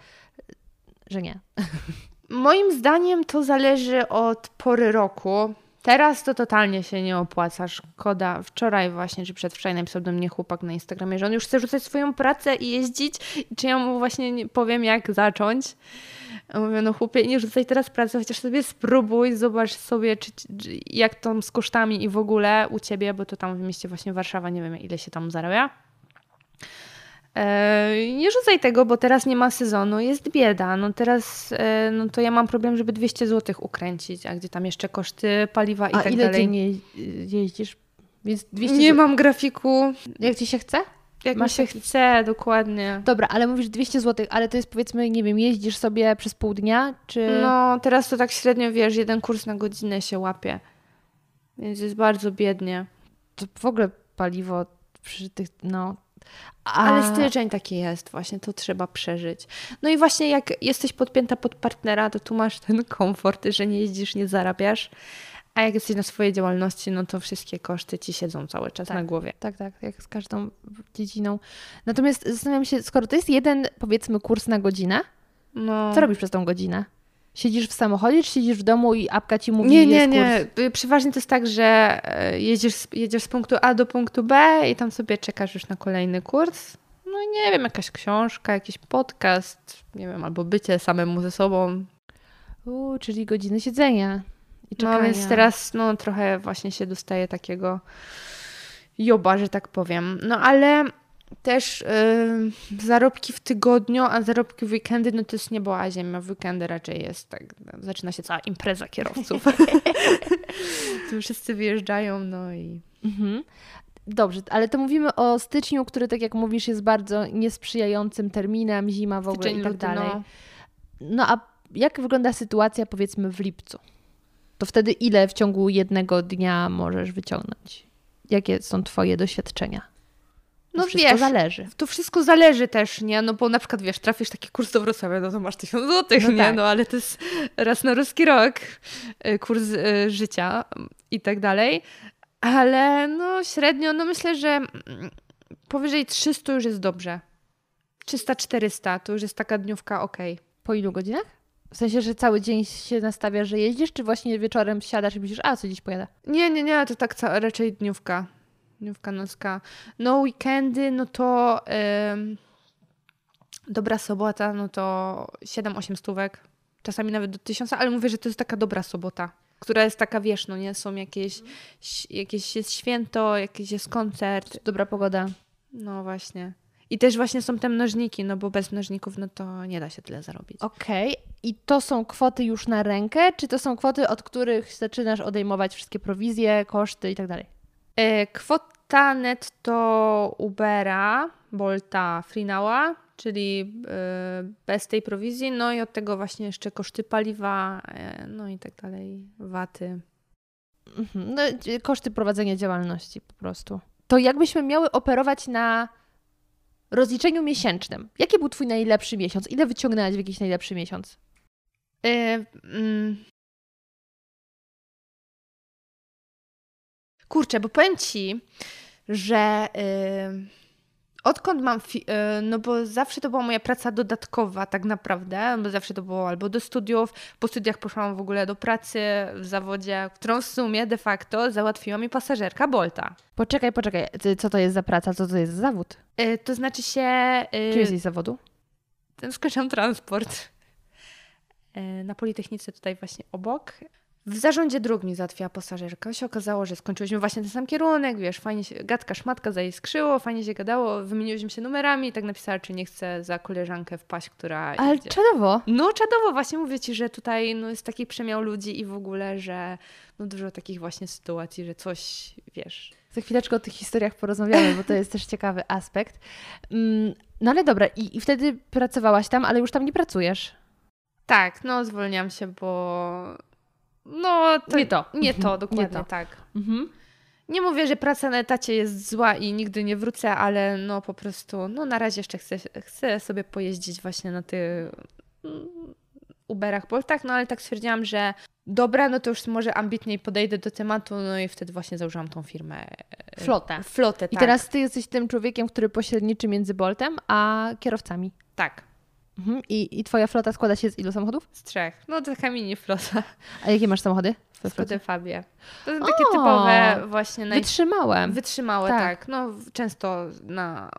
Speaker 2: że nie?
Speaker 1: Moim zdaniem to zależy od pory roku. Teraz to totalnie się nie opłaca. Szkoda. Wczoraj właśnie, czy przedwczoraj napisał do mnie chłopak na Instagramie, że on już chce rzucać swoją pracę i jeździć. Czy ja mu właśnie nie powiem, jak zacząć. Mówię, no chłopie, nie rzucaj teraz pracy, chociaż sobie spróbuj, zobacz sobie, czy, czy, jak tam z kosztami i w ogóle u Ciebie, bo to tam w mieście właśnie Warszawa, nie wiem ile się tam zarabia. E, Nie rzucaj tego, bo teraz nie ma sezonu, jest bieda. No teraz e, no to ja mam problem, żeby 200 zł ukręcić, a gdzie tam jeszcze koszty paliwa i
Speaker 2: A
Speaker 1: tak
Speaker 2: ile
Speaker 1: dalej.
Speaker 2: dziennie jeździsz? Więc 200
Speaker 1: Nie
Speaker 2: zł-
Speaker 1: mam grafiku,
Speaker 2: Jak ci się chce?
Speaker 1: jak
Speaker 2: Masz
Speaker 1: mi się
Speaker 2: taki-
Speaker 1: chce, dokładnie.
Speaker 2: Dobra, ale mówisz 200 zł, ale to jest powiedzmy, nie wiem, jeździsz sobie przez pół dnia, czy...
Speaker 1: No teraz to tak średnio, wiesz, jeden kurs na godzinę się łapie. Więc jest bardzo biednie.
Speaker 2: To w ogóle paliwo przy tych, no... A...
Speaker 1: Ale styczeń taki jest, właśnie to trzeba przeżyć. No i właśnie jak jesteś podpięta pod partnera, to tu masz ten komfort, że nie jeździsz, nie zarabiasz. A jak jesteś na swojej działalności, no to wszystkie koszty ci siedzą cały czas
Speaker 2: Tak.
Speaker 1: na głowie.
Speaker 2: Tak, tak, jak z każdą dziedziną. Natomiast zastanawiam się, skoro to jest jeden, powiedzmy, kurs na godzinę,
Speaker 1: No.
Speaker 2: co robisz przez tą godzinę? Siedzisz w samochodzie, czy siedzisz w domu i apka ci mówi,
Speaker 1: Nie, nie, nie.
Speaker 2: kurs?
Speaker 1: Y, Przeważnie to jest tak, że e, jedziesz, z- jedziesz z punktu A do punktu B i tam sobie czekasz już na kolejny kurs. No nie wiem, jakaś książka, jakiś podcast, nie wiem, albo bycie samemu ze sobą.
Speaker 2: U, czyli godziny siedzenia i czekania.
Speaker 1: No więc teraz no trochę właśnie się dostaje takiego joba, że tak powiem. No ale też y, zarobki w tygodniu, a zarobki w weekendy, no to jest niebo a ziemia. W weekendy raczej jest tak, zaczyna się cała impreza kierowców. tu wszyscy wyjeżdżają, no i...
Speaker 2: Mhm. Dobrze, ale to mówimy o styczniu, który, tak jak mówisz, jest bardzo niesprzyjającym terminem, zima w ogóle
Speaker 1: Styczeń,
Speaker 2: i tak dalej.
Speaker 1: no.
Speaker 2: No a jak wygląda sytuacja, powiedzmy, w lipcu? To wtedy ile w ciągu jednego dnia możesz wyciągnąć? Jakie są Twoje doświadczenia?
Speaker 1: No
Speaker 2: wszystko
Speaker 1: wiesz,
Speaker 2: zależy.
Speaker 1: To wszystko zależy też, nie? No bo na przykład, wiesz, trafisz taki kurs do Wrocławia, no to masz tysiąc złotych,
Speaker 2: No
Speaker 1: nie?
Speaker 2: tak.
Speaker 1: No ale to jest raz na ruski rok y, kurs y, życia i tak dalej. Ale no średnio, no myślę, że mm, powyżej 300 już jest dobrze. 300-400 to już jest taka dniówka okej.
Speaker 2: Po ilu godzinach? W sensie, że cały dzień się nastawia, że jeździsz, czy właśnie wieczorem siadasz i myślisz, a co dziś pojadę?
Speaker 1: Nie, nie, nie, to tak raczej dniówka. Dniówka nocka. No weekendy, no to dobra sobota, no to 7-8 stówek. Czasami nawet do 1000, ale mówię, że to jest taka dobra sobota, która jest taka, wiesz, no nie, są jakieś, ś- jakieś jest święto, jakiś jest koncert.
Speaker 2: Dobra pogoda.
Speaker 1: No właśnie. I też właśnie są te mnożniki, no bo bez mnożników, no to nie da się tyle zarobić.
Speaker 2: Okej. I to są kwoty już na rękę, czy to są kwoty, od których zaczynasz odejmować wszystkie prowizje, koszty i tak dalej?
Speaker 1: E, Kwota netto Ubera, Bolta, Freenowa, czyli e, bez tej prowizji, no i od tego właśnie jeszcze koszty paliwa, e, no i tak dalej, waty.
Speaker 2: Mhm. No, koszty prowadzenia działalności po prostu. To jakbyśmy miały operować na rozliczeniu miesięcznym. Jaki był Twój najlepszy miesiąc? Ile wyciągnęłaś w jakiś najlepszy miesiąc?
Speaker 1: E, mm. Kurczę, bo powiem Ci, że e, odkąd mam, fi- e, no bo zawsze to była moja praca dodatkowa tak naprawdę, bo zawsze to było albo do studiów, po studiach poszłam w ogóle do pracy w zawodzie, którą w sumie de facto załatwiła mi pasażerka Bolta.
Speaker 2: Poczekaj, poczekaj. Co to jest za praca? Co to jest za zawód?
Speaker 1: E, To znaczy się... e,
Speaker 2: Kim jesteś z zawodu?
Speaker 1: ten skończyłam transport e, na Politechnice tutaj właśnie obok. W zarządzie dróg mi załatwiła pasażerka. Się okazało, że skończyłyśmy właśnie ten sam kierunek, wiesz, fajnie się, gadka szmatka zaiskrzyło, fajnie się gadało, wymieniłyśmy się numerami i tak napisała, czy nie chce za koleżankę wpaść, która
Speaker 2: Ale
Speaker 1: idzie.
Speaker 2: czadowo.
Speaker 1: No czadowo, właśnie mówię Ci, że tutaj no, jest taki przemiał ludzi i w ogóle, że no, dużo takich właśnie sytuacji, że coś, wiesz,
Speaker 2: Za chwileczkę o tych historiach porozmawiamy, bo to jest też ciekawy aspekt. Mm, No ale dobra, i, i wtedy pracowałaś tam, ale już tam nie pracujesz.
Speaker 1: Tak, no zwolniłam się, bo no to
Speaker 2: Nie to.
Speaker 1: Nie to,
Speaker 2: Mhm,
Speaker 1: dokładnie
Speaker 2: nie to.
Speaker 1: tak.
Speaker 2: Mhm.
Speaker 1: Nie mówię, że praca na etacie jest zła i nigdy nie wrócę, ale no po prostu, no na razie jeszcze chcę, chcę sobie pojeździć właśnie na tych mm, Uberach, Boltach, no ale tak stwierdziłam, że dobra, no to już może ambitniej podejdę do tematu, no i wtedy właśnie założyłam tą firmę. e,
Speaker 2: Flotę.
Speaker 1: Flotę,
Speaker 2: I
Speaker 1: tak.
Speaker 2: teraz ty jesteś tym człowiekiem, który pośredniczy między Boltem a kierowcami.
Speaker 1: Tak,
Speaker 2: Mhm. I, I twoja flota składa się z ilu samochodów?
Speaker 1: z trzech. No to taka mini flota.
Speaker 2: A jakie masz samochody?
Speaker 1: Skody? Fabie. To są takie
Speaker 2: O!
Speaker 1: typowe właśnie naj...
Speaker 2: Wytrzymałem.
Speaker 1: Wytrzymałe,
Speaker 2: Tak.
Speaker 1: tak. No, często na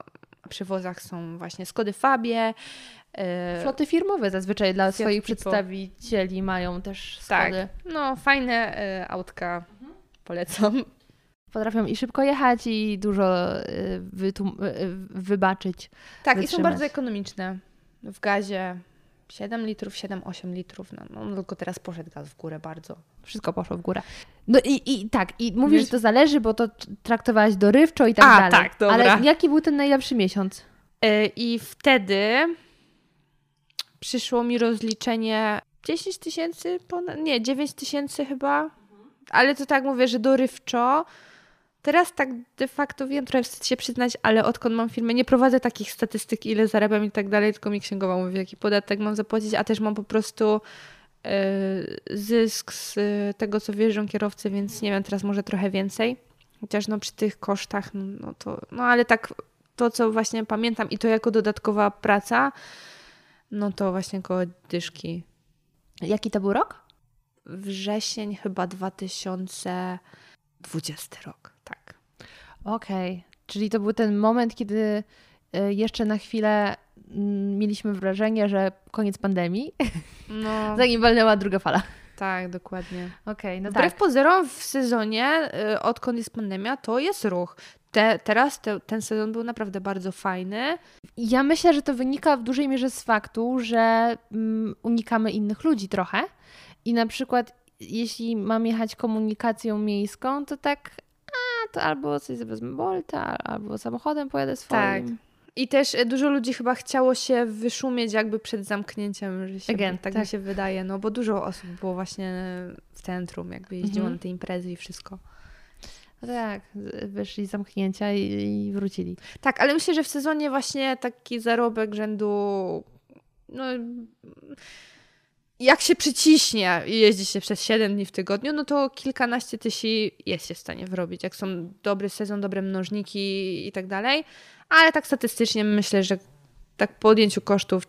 Speaker 1: przewozach są właśnie Skody Fabie. e,
Speaker 2: Floty firmowe zazwyczaj dla
Speaker 1: Fiat
Speaker 2: swoich
Speaker 1: Tipo.
Speaker 2: przedstawicieli mają też
Speaker 1: tak.
Speaker 2: skody.
Speaker 1: No, fajne e, autka. Polecam.
Speaker 2: Potrafią i szybko jechać i dużo y, y, wybaczyć.
Speaker 1: Tak, i są
Speaker 2: Wytrzymać.
Speaker 1: bardzo ekonomiczne. W gazie 7 litrów, 7-8 litrów. No, no, tylko teraz poszedł gaz w górę bardzo.
Speaker 2: Wszystko poszło w górę. No i, i tak, i mówisz,
Speaker 1: Wiesz-
Speaker 2: że to zależy, bo to traktowałaś dorywczo i tak
Speaker 1: A,
Speaker 2: dalej.
Speaker 1: tak, dobra.
Speaker 2: Ale jaki był ten najlepszy miesiąc?
Speaker 1: E, I wtedy przyszło mi rozliczenie 10 tysięcy, ponad, nie, 9 tysięcy chyba. Ale to tak mówię, że dorywczo. Teraz tak de facto wiem, trochę wstyd się przyznać, ale odkąd mam firmę, nie prowadzę takich statystyk, ile zarabiam i tak dalej, tylko mi księgowa mówi, jaki podatek mam zapłacić, a też mam po prostu y, zysk z y, tego, co wjeżdżą kierowcy, więc nie wiem, teraz może trochę więcej. Chociaż no przy tych kosztach, no, no to, no ale tak to, co właśnie pamiętam i to jako dodatkowa praca, no to właśnie koło dyszki.
Speaker 2: Jaki to był rok?
Speaker 1: Wrzesień chyba 2020 rok,
Speaker 2: Okej, czyli to był ten moment, kiedy y, jeszcze na chwilę mm, mieliśmy wrażenie, że koniec pandemii,
Speaker 1: No,
Speaker 2: zanim walnęła druga fala.
Speaker 1: tak, dokładnie.
Speaker 2: Okej, no
Speaker 1: Wbrew
Speaker 2: tak.
Speaker 1: pozorom w sezonie, y, odkąd jest pandemia, to jest ruch. Te, teraz te, ten sezon był naprawdę bardzo fajny.
Speaker 2: Ja myślę, że to wynika w dużej mierze z faktu, że mm, unikamy innych ludzi trochę i na przykład jeśli mam jechać komunikacją miejską, to tak a, to albo coś wezmę Bolta, albo samochodem pojadę swoim.
Speaker 1: Tak. I też y, dużo ludzi chyba chciało się wyszumieć jakby przed zamknięciem, że się,
Speaker 2: Again,
Speaker 1: tak,
Speaker 2: tak.
Speaker 1: mi się wydaje, no bo dużo osób było właśnie w centrum, jakby jeździło
Speaker 2: Mhm.
Speaker 1: na te imprezy i wszystko.
Speaker 2: No tak, wyszli z zamknięcia i, i wrócili.
Speaker 1: Tak, ale myślę, że w sezonie właśnie taki zarobek rzędu no jak się przyciśnie i jeździ się przez 7 dni w tygodniu, no to kilkanaście tysięcy jest się w stanie wyrobić, jak są dobry sezon, dobre mnożniki i tak dalej. Ale tak statystycznie myślę, że tak po odjęciu kosztów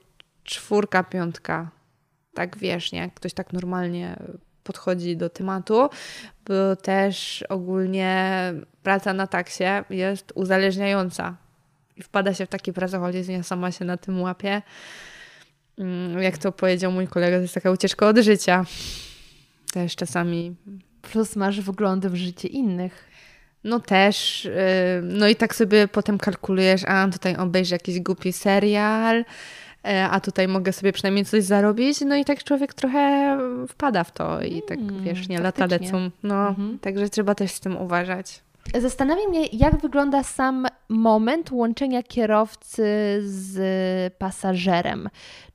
Speaker 1: czwórka, piątka, tak wiesz, nie? Jak ktoś tak normalnie podchodzi do tematu, bo też ogólnie praca na taksie jest uzależniająca i wpada się w taki pracoholizm, ja sama się na tym łapię. Mm, Jak to powiedział mój kolega, to jest taka ucieczka od życia. Też czasami
Speaker 2: Plus masz wglądy w życie innych.
Speaker 1: no też, yy, no i tak sobie potem kalkulujesz, a tutaj obejrzę jakiś głupi serial, e, a tutaj mogę sobie przynajmniej coś zarobić, no i tak człowiek trochę wpada w to i tak,
Speaker 2: Mm,
Speaker 1: wiesz, nie, lata lecą. No,
Speaker 2: Mhm.
Speaker 1: także trzeba też z tym uważać.
Speaker 2: Zastanawia mnie, jak wygląda sam moment łączenia kierowcy z pasażerem.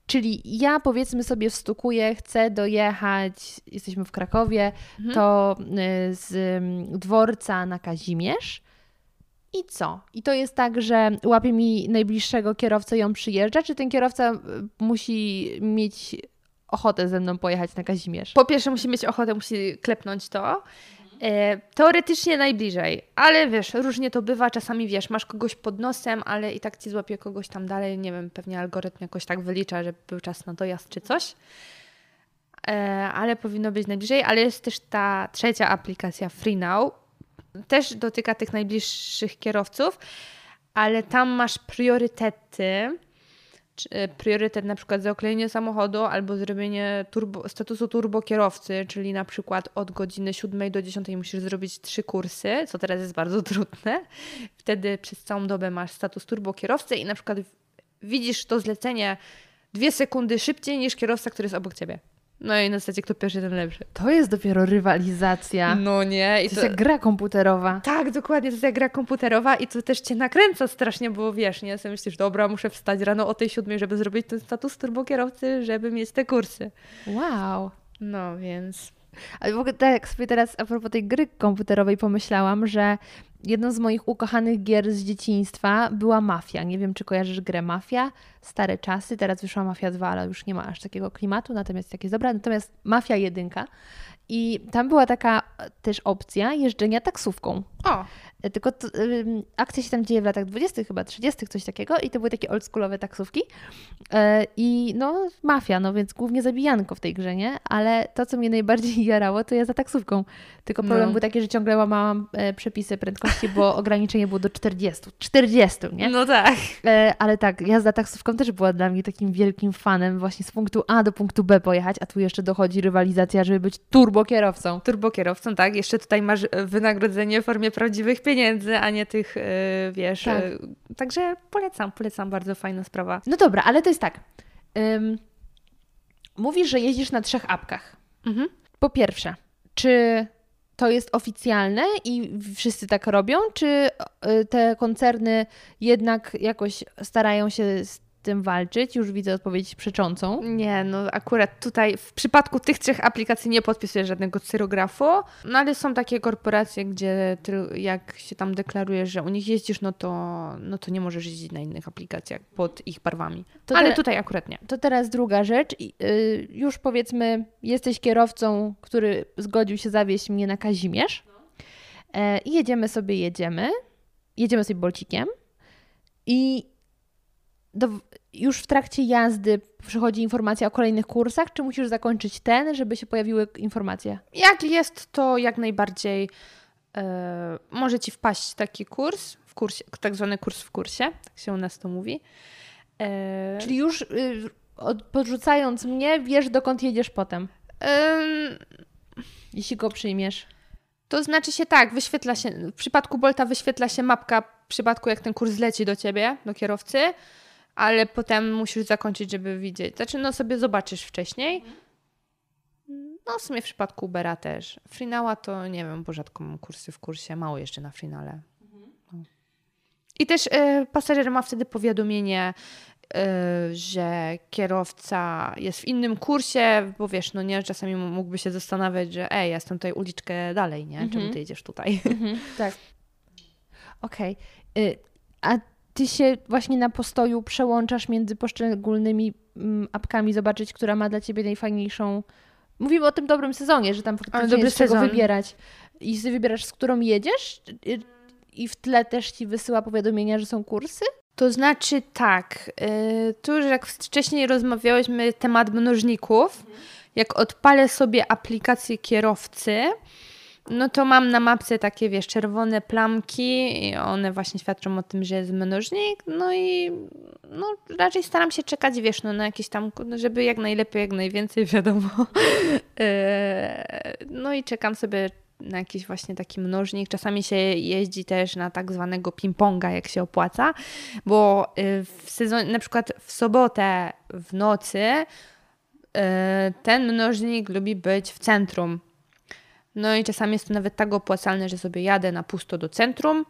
Speaker 2: Czyli ja powiedzmy sobie wstukuję, chcę dojechać, jesteśmy w Krakowie,
Speaker 1: Mhm.
Speaker 2: to y, z mm, dworca na Kazimierz. I co? I to jest tak, że łapie mi najbliższego kierowcę on przyjeżdża, czy ten kierowca y, musi mieć ochotę ze mną pojechać na Kazimierz?
Speaker 1: Po pierwsze musi mieć ochotę, musi klepnąć to. E, teoretycznie najbliżej, ale wiesz, różnie to bywa. Czasami wiesz, masz kogoś pod nosem, ale i tak ci złapie kogoś tam dalej. Nie wiem, pewnie algorytm jakoś tak wylicza, że był czas na dojazd czy coś. E, ale powinno być najbliżej. Ale jest też ta trzecia aplikacja FreeNow. Też dotyka tych najbliższych kierowców, ale tam masz priorytety priorytet na przykład za oklejenie samochodu albo zrobienie turbo, statusu turbo kierowcy, czyli na przykład od godziny 7 do 10 musisz zrobić trzy kursy, co teraz jest bardzo trudne. Wtedy przez całą dobę masz status turbo kierowcy i na przykład widzisz to zlecenie dwie sekundy szybciej niż kierowca, który jest obok ciebie. No i na zasadzie kto pierwszy, ten lepszy.
Speaker 2: To jest dopiero rywalizacja.
Speaker 1: No nie. I
Speaker 2: to jest jak gra komputerowa.
Speaker 1: tak, dokładnie, to jest jak gra komputerowa i to też cię nakręca strasznie, bo wiesz, nie, sobie myślisz, dobra, muszę wstać rano o tej siódmej, żeby zrobić ten status turbokierowcy, żeby mieć te kursy.
Speaker 2: Wow.
Speaker 1: No, więc...
Speaker 2: Ale w ogóle tak sobie teraz a propos tej gry komputerowej pomyślałam, że jedną z moich ukochanych gier z dzieciństwa była Mafia. Nie wiem, czy kojarzysz grę Mafia. Stare czasy, teraz wyszła Mafia 2, ale już nie ma aż takiego klimatu, natomiast takie dobra. Natomiast Mafia 1 i tam była taka też opcja jeżdżenia taksówką.
Speaker 1: O,
Speaker 2: E, Tylko to, ym, akcja się tam dzieje w latach 20., chyba 30., coś takiego, i to były takie oldschoolowe taksówki. E, I no, mafia, no więc głównie zabijanko w tej grze, nie? Ale to, co mnie najbardziej jarało, to ja za taksówką. Tylko problem
Speaker 1: No.
Speaker 2: był taki, że ciągle łamałam e, przepisy prędkości, bo ograniczenie było do 40. 40, nie?
Speaker 1: no tak.
Speaker 2: E, ale tak, jazda taksówką też była dla mnie takim wielkim fanem, właśnie z punktu A do punktu B pojechać, a tu jeszcze dochodzi rywalizacja, żeby być turbo kierowcą.
Speaker 1: Turbokierowcą, tak? Jeszcze tutaj masz wynagrodzenie w formie prawdziwych pieniędzy, a nie tych, e, wiesz...
Speaker 2: Tak.
Speaker 1: e, Także polecam, polecam, bardzo fajna sprawa.
Speaker 2: No dobra, ale to jest tak. Mówisz, że jeździsz na trzech apkach.
Speaker 1: Mhm.
Speaker 2: Po pierwsze, czy to jest oficjalne i wszyscy tak robią, czy y, te koncerny jednak jakoś starają się z tym walczyć? Już widzę odpowiedź przeczącą.
Speaker 1: Nie, no akurat tutaj w przypadku tych trzech aplikacji nie podpisuję żadnego cyrografu, no ale są takie korporacje, gdzie ty, jak się tam deklarujesz, że u nich jeździsz, no to, no to nie możesz jeździć na innych aplikacjach pod ich barwami.
Speaker 2: To
Speaker 1: ale
Speaker 2: te-
Speaker 1: tutaj akurat nie.
Speaker 2: To teraz druga rzecz. Y, już powiedzmy, jesteś kierowcą, który zgodził się zawieźć mnie na Kazimierz. E, I jedziemy sobie, jedziemy. Jedziemy sobie bolcikiem. I do, już w trakcie jazdy przychodzi informacja o kolejnych kursach, czy musisz zakończyć ten, żeby się pojawiły informacje?
Speaker 1: Jak jest, to jak najbardziej e, może ci wpaść taki kurs, w kursie, tak zwany kurs w kursie, tak się u nas to mówi. E,
Speaker 2: Czyli już y, od, podrzucając mnie, wiesz dokąd jedziesz potem,
Speaker 1: em,
Speaker 2: jeśli go przyjmiesz.
Speaker 1: To znaczy się tak, wyświetla się, w przypadku Bolta wyświetla się mapka w przypadku jak ten kurs leci do ciebie, do kierowcy, ale potem musisz zakończyć, żeby widzieć. Znaczy, no sobie zobaczysz wcześniej. No w sumie w przypadku Ubera też. Freenowa to nie wiem, bo rzadko mam kursy w kursie, mało jeszcze na Freenale. No. I też y, pasażer ma wtedy powiadomienie, y, że kierowca jest w innym kursie, bo wiesz, no nie, czasami mógłby się zastanawiać, że ej, ja jestem tutaj uliczkę dalej, nie? Czemu
Speaker 2: Mhm.
Speaker 1: ty jedziesz tutaj?
Speaker 2: tak. Okej. Y, A ty się właśnie na postoju przełączasz między poszczególnymi mm, apkami, zobaczyć, która ma dla ciebie najfajniejszą. Mówimy o tym dobrym sezonie, że tam faktycznie
Speaker 1: dobry
Speaker 2: jest z czego
Speaker 1: sezon.
Speaker 2: wybierać. I ty wybierasz, z którą jedziesz? Y, I w tle też ci wysyła powiadomienia, że są kursy?
Speaker 1: To znaczy tak, y, tu już jak wcześniej rozmawiałyśmy temat mnożników, jak odpalę sobie aplikację kierowcy, no to mam na mapce takie, wiesz, czerwone plamki i one właśnie świadczą o tym, że jest mnożnik, no i no, raczej staram się czekać, wiesz, no, na jakieś tam, no, żeby jak najlepiej, jak najwięcej, wiadomo. E, no i czekam sobie na jakiś właśnie taki mnożnik. Czasami się jeździ też na tak zwanego ping-ponga, jak się opłaca, bo y, w sezonie, na przykład w sobotę w nocy y, ten mnożnik lubi być w centrum. No i czasami jest to nawet tak opłacalne, że sobie jadę na pusto do centrum,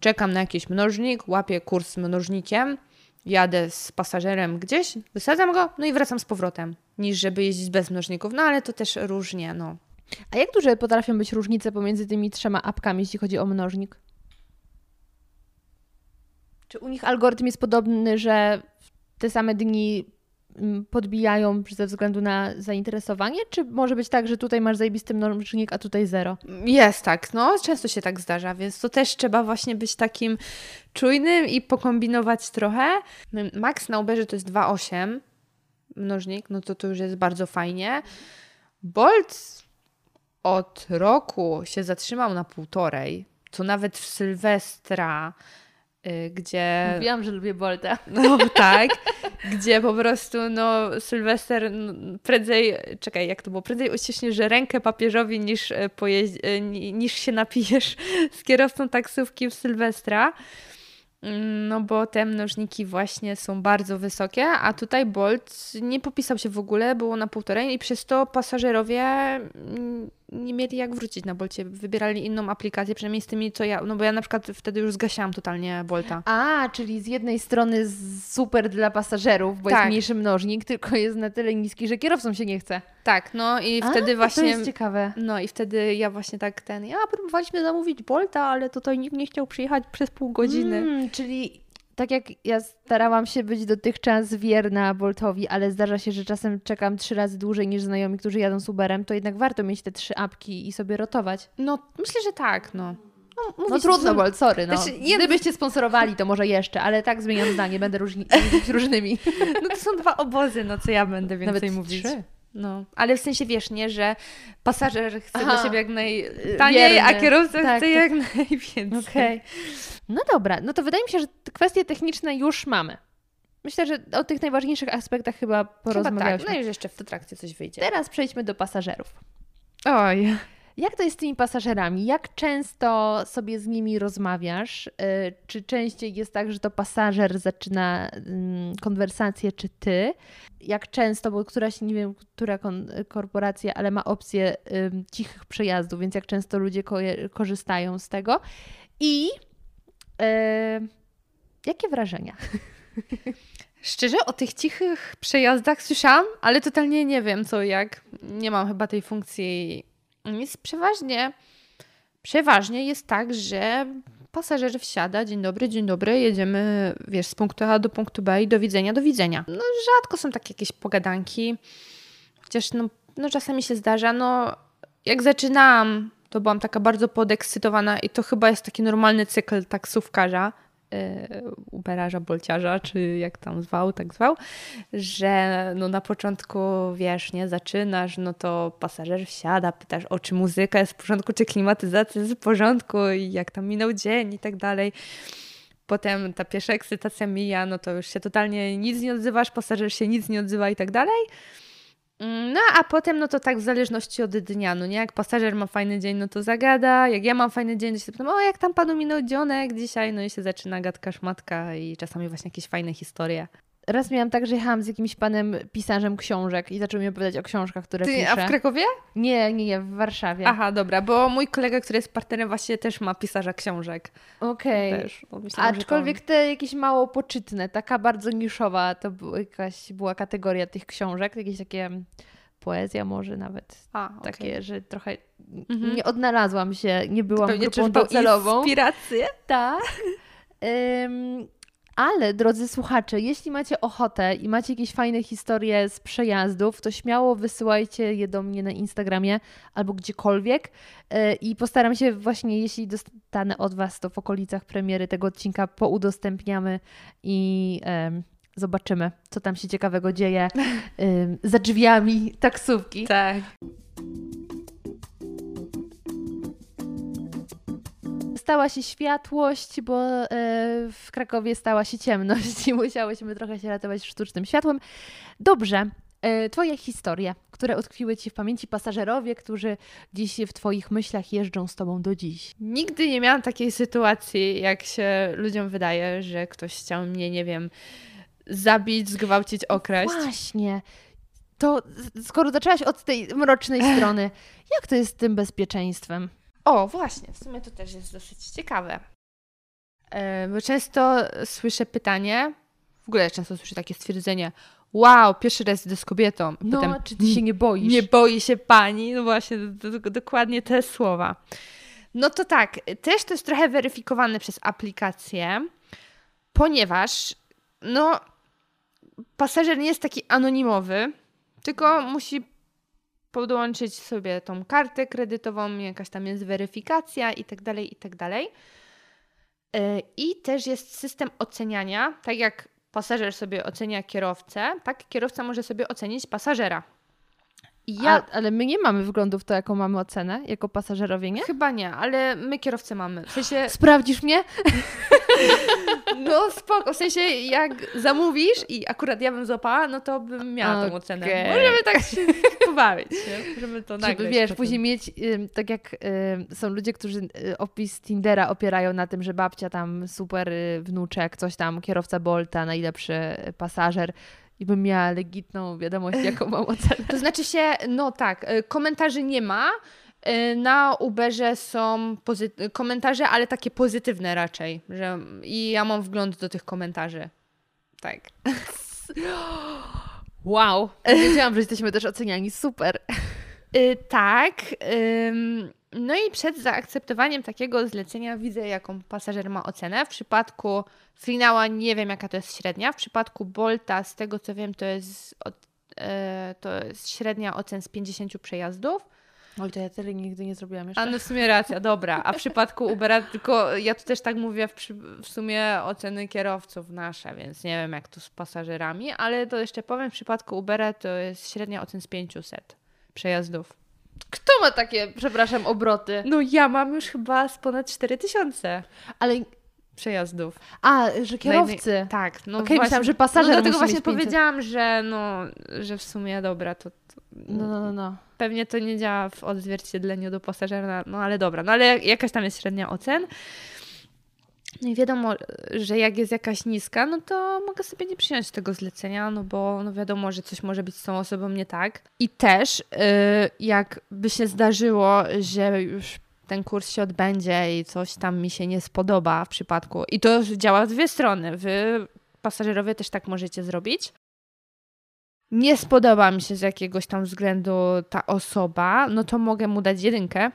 Speaker 1: czekam na jakiś mnożnik, łapię kurs z mnożnikiem, jadę z pasażerem gdzieś, wysadzam go, no i wracam z powrotem, niż żeby jeździć bez mnożników. No ale to też różnie, no.
Speaker 2: A jak duże potrafią być różnice pomiędzy tymi trzema apkami, jeśli chodzi o mnożnik? Czy u nich algorytm jest podobny, że w te same dni podbijają ze względu na zainteresowanie? Czy może być tak, że tutaj masz zajebisty mnożnik, a tutaj zero?
Speaker 1: Jest tak, no, często się tak zdarza, więc to też trzeba właśnie być takim czujnym i pokombinować trochę. Max na Uberze to jest 2,8 mnożnik, no to to już jest bardzo fajnie. Bolt od roku się zatrzymał na półtorej, co nawet w Sylwestra, gdzie...
Speaker 2: Mówiłam, że lubię Bolta.
Speaker 1: No tak, gdzie po prostu no, Sylwester no, prędzej, czekaj, jak to było, prędzej uściśniesz rękę papieżowi niż, e, pojeździ, e, ni- niż się napijesz z kierowcą taksówki w Sylwestra. Mm, No bo te mnożniki właśnie są bardzo wysokie, a tutaj Bolt nie popisał się w ogóle, było na półtorej i przez to pasażerowie mm, nie mieli jak wrócić na Bolcie. Wybierali inną aplikację, przynajmniej z tymi, co ja, no bo ja na przykład wtedy już zgasiłam totalnie Bolta.
Speaker 2: A, czyli z jednej strony super dla pasażerów, bo jest
Speaker 1: Tak.
Speaker 2: mniejszy mnożnik, tylko jest na tyle niski, że kierowcom się nie chce.
Speaker 1: Tak, no i
Speaker 2: A,
Speaker 1: wtedy
Speaker 2: To
Speaker 1: właśnie.
Speaker 2: jest ciekawe.
Speaker 1: No i wtedy ja właśnie tak ten. Ja próbowaliśmy zamówić Bolta, ale tutaj nikt nie chciał przyjechać przez pół godziny.
Speaker 2: Mm, czyli tak jak ja starałam się być dotychczas wierna Boltowi, ale zdarza się, że czasem czekam trzy razy dłużej niż znajomi, którzy jadą z Uberem, to jednak warto mieć te trzy apki i sobie rotować.
Speaker 1: No myślę, że tak, no. No,
Speaker 2: No
Speaker 1: mówię,
Speaker 2: trudno,
Speaker 1: że-
Speaker 2: Bolt, sorry. No.
Speaker 1: Znaczy,
Speaker 2: Gdybyście sponsorowali, to może jeszcze, ale tak zmieniam zdanie, będę różni, różnymi.
Speaker 1: No to są dwa obozy, no co ja będę więcej
Speaker 2: Nawet
Speaker 1: mówić.
Speaker 2: trzy.
Speaker 1: No, ale w sensie wiesz, nie, że pasażer chce
Speaker 2: Aha.
Speaker 1: do siebie jak najtaniej, a
Speaker 2: Wierny.
Speaker 1: kierowca
Speaker 2: Tak,
Speaker 1: chce
Speaker 2: tak.
Speaker 1: jak najwięcej.
Speaker 2: Okej. No dobra, no to wydaje mi się, że kwestie techniczne już mamy. Myślę, że o tych najważniejszych aspektach chyba
Speaker 1: Chyba tak,
Speaker 2: porozmawialiśmy.
Speaker 1: no już jeszcze w trakcie coś wyjdzie.
Speaker 2: Teraz przejdźmy do pasażerów.
Speaker 1: Oj.
Speaker 2: Jak to jest z tymi pasażerami? Jak często sobie z nimi rozmawiasz? Y, Czy częściej jest tak, że to pasażer zaczyna ym, konwersację, czy ty? Jak często, bo któraś, nie wiem, która korporacja, ale ma opcję cichych przejazdów, więc jak często ludzie korzystają z tego? I y, jakie wrażenia?
Speaker 1: Szczerze, o tych cichych przejazdach słyszałam, ale totalnie nie wiem co jak. Nie mam chyba tej funkcji. Jest przeważnie, przeważnie jest tak, że pasażer wsiada, dzień dobry, dzień dobry, jedziemy, wiesz, z punktu A do punktu B i do widzenia, do widzenia. No rzadko są takie jakieś pogadanki, chociaż no, no czasami się zdarza, no jak zaczynałam, to byłam taka bardzo podekscytowana i to chyba jest taki normalny cykl taksówkarza, uberarza, bolciarza, czy jak tam zwał, tak zwał, że no na początku, wiesz, nie, zaczynasz, no to pasażer wsiada, pytasz, o czy muzyka jest w porządku, czy klimatyzacja jest w porządku i jak tam minął dzień i tak dalej. Potem ta pierwsza ekscytacja mija, no to już się totalnie nic nie odzywasz, pasażer się nic nie odzywa i tak dalej. No, a potem, no to tak w zależności od dnia, no nie? Jak pasażer ma fajny dzień, no to zagada. Jak ja mam fajny dzień, to się pytam, o, jak tam panu minął dzionek dzisiaj? No i się zaczyna gadka szmatka i czasami właśnie jakieś fajne historie.
Speaker 2: Raz miałam tak, że jechałam z jakimś panem pisarzem książek i zaczął mi opowiadać o książkach, które
Speaker 1: Ty,
Speaker 2: pisze.
Speaker 1: a w Krakowie?
Speaker 2: Nie, nie, nie, w Warszawie.
Speaker 1: Aha, dobra, bo mój kolega, który jest partnerem, właśnie też ma pisarza książek.
Speaker 2: Okej.
Speaker 1: Że
Speaker 2: Aczkolwiek te jakieś mało poczytne, taka bardzo niszowa, to była jakaś była kategoria tych książek, jakieś takie mm, poezja może nawet.
Speaker 1: A,
Speaker 2: Takie,
Speaker 1: okej.
Speaker 2: że trochę
Speaker 1: Mhm.
Speaker 2: nie odnalazłam się, nie byłam
Speaker 1: Pewnie
Speaker 2: grupą docelową.
Speaker 1: inspirację.
Speaker 2: Tak. Ym, ale drodzy słuchacze, jeśli macie ochotę i macie jakieś fajne historie z przejazdów, to śmiało wysyłajcie je do mnie na Instagramie albo gdziekolwiek Yy, i postaram się właśnie, jeśli dostanę od Was, to w okolicach premiery tego odcinka poudostępniamy i zobaczymy, co tam się ciekawego dzieje za drzwiami taksówki.
Speaker 1: Tak.
Speaker 2: Stała się światłość, bo e, w Krakowie stała się ciemność i musiałyśmy trochę się ratować sztucznym światłem. Dobrze, e, Twoje historie, które utkwiły Ci w pamięci pasażerowie, którzy dziś w Twoich myślach jeżdżą z Tobą do dziś.
Speaker 1: Nigdy nie miałam takiej sytuacji, jak się ludziom wydaje, że ktoś chciał mnie, nie wiem, zabić, zgwałcić, okraść.
Speaker 2: Właśnie. To skoro zaczęłaś od tej mrocznej strony, jak to jest z tym bezpieczeństwem?
Speaker 1: O, właśnie, w sumie to też jest dosyć ciekawe. E, Bo często słyszę pytanie, w ogóle często słyszę takie stwierdzenie, wow, pierwszy raz idę z kobietą.
Speaker 2: No,
Speaker 1: potem,
Speaker 2: czy Ty się nie boisz?
Speaker 1: nie boi się pani? No właśnie, do, do, dokładnie te słowa. No to tak, też to jest trochę weryfikowane przez aplikację, ponieważ no, pasażer nie jest taki anonimowy, tylko musi podłączyć sobie tą kartę kredytową, jakaś tam jest weryfikacja i tak dalej, i tak dalej. Yy, I też jest system oceniania, tak jak pasażer sobie ocenia kierowcę, tak kierowca może sobie ocenić pasażera. Ja
Speaker 2: A, ale my nie mamy wglądu w to, jaką mamy ocenę, jako pasażerowie, nie?
Speaker 1: chyba nie, ale my kierowcy mamy. W sensie,
Speaker 2: Sprawdzisz mnie?
Speaker 1: no spoko, w sensie jak zamówisz i akurat ja bym złapała, no to bym miała tą ocenę. Możemy tak się pobawić, nie? Możemy to
Speaker 2: Żeby,
Speaker 1: nagrać.
Speaker 2: wiesz,
Speaker 1: potem.
Speaker 2: później mieć, tak jak są ludzie, którzy y, opis Tindera opierają na tym, że babcia tam super y, wnuczek, coś tam, kierowca Bolta, najlepszy y, pasażer i bym miała legitną wiadomość, jaką mam ocenę.
Speaker 1: To znaczy się, no tak, komentarzy nie ma. Y, Na Uberze są komentarze, ale takie pozytywne raczej. Że, I ja mam wgląd do tych komentarzy. Tak.
Speaker 2: Wow! Wiedziałam, że jesteśmy też oceniani, super.
Speaker 1: Y, tak. no i przed zaakceptowaniem takiego zlecenia widzę, jaką pasażer ma ocenę. W przypadku Freenowa nie wiem, jaka to jest średnia. W przypadku Bolta, z tego co wiem, to jest, od, e, to jest średnia ocen z 50 przejazdów.
Speaker 2: Oj, to ja tyle nigdy nie zrobiłam jeszcze.
Speaker 1: A no w sumie racja, dobra. A w przypadku Ubera, tylko ja tu też tak mówię, w, przy, w sumie oceny kierowców nasze, więc nie wiem jak tu z pasażerami, ale to jeszcze powiem, w przypadku Ubera to jest średnia ocen z 500 przejazdów.
Speaker 2: Kto ma takie, przepraszam, obroty?
Speaker 1: No ja mam już chyba z ponad 4000
Speaker 2: Ale,
Speaker 1: przejazdów.
Speaker 2: a, że kierowcy.
Speaker 1: Na jednej- Tak, no
Speaker 2: Okej,
Speaker 1: właśnie.
Speaker 2: myślałam, że pasażer
Speaker 1: No dlatego właśnie
Speaker 2: mieć 500.
Speaker 1: powiedziałam, że no, że w sumie dobra, to
Speaker 2: No, no, no, no.
Speaker 1: pewnie to nie działa w odzwierciedleniu do pasażera, no ale dobra, no ale jakaś tam jest średnia ocen. No i wiadomo, że jak jest jakaś niska, no to mogę sobie nie przyjąć tego zlecenia, no bo no wiadomo, że coś może być z tą osobą nie tak. I też yy, jak by się zdarzyło, że już ten kurs się odbędzie i coś tam mi się nie spodoba w przypadku. I to działa w dwie strony. Wy pasażerowie też tak możecie zrobić. Nie spodoba mi się z jakiegoś tam względu ta osoba, no to mogę mu dać jedynkę.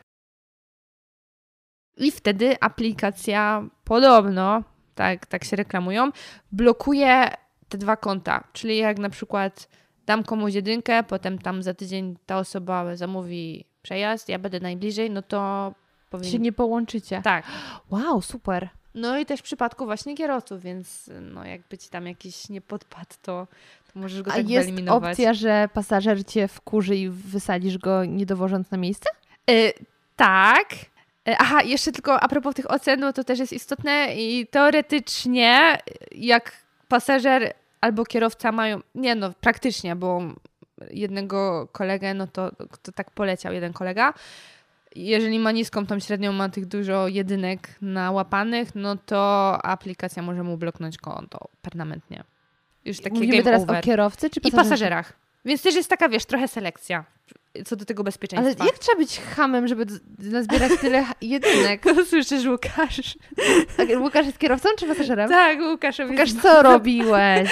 Speaker 1: I wtedy aplikacja podobno, tak, tak się reklamują, blokuje te dwa konta. Czyli jak na przykład dam komuś jedynkę, potem tam za tydzień ta osoba zamówi przejazd, ja będę najbliżej, no to
Speaker 2: Się
Speaker 1: powinien...
Speaker 2: nie połączycie.
Speaker 1: Tak.
Speaker 2: Wow, super.
Speaker 1: No i też w przypadku właśnie kierowców, więc no jakby ci tam jakiś nie podpadł, to, to możesz go
Speaker 2: A
Speaker 1: tak
Speaker 2: jest
Speaker 1: wyeliminować.
Speaker 2: opcja, że pasażer cię wkurzy i wysadzisz go nie dowożąc na miejsce?
Speaker 1: Y, tak. Y, Aha, jeszcze tylko a propos tych ocen, no to też jest istotne i teoretycznie jak pasażer albo kierowca mają, nie no, praktycznie, bo jednego kolegę, no to, to tak poleciał jeden kolega. Jeżeli ma niską tą średnią, ma tych dużo jedynek nałapanych, no to aplikacja może mu bloknąć konto permanentnie. Już takie
Speaker 2: Mówimy teraz
Speaker 1: over.
Speaker 2: o kierowcy czy
Speaker 1: I
Speaker 2: pasażerze?
Speaker 1: pasażerach. Więc też jest taka, wiesz, trochę selekcja co do tego
Speaker 2: Ale
Speaker 1: bezpieczeństwa.
Speaker 2: jak trzeba być hamem, żeby nazbierać tyle jedynek?
Speaker 1: Słyszysz, Łukasz?
Speaker 2: A Łukasz jest kierowcą czy pasażerem?
Speaker 1: Tak, Łukaszowi.
Speaker 2: Łukasz, co robiłeś?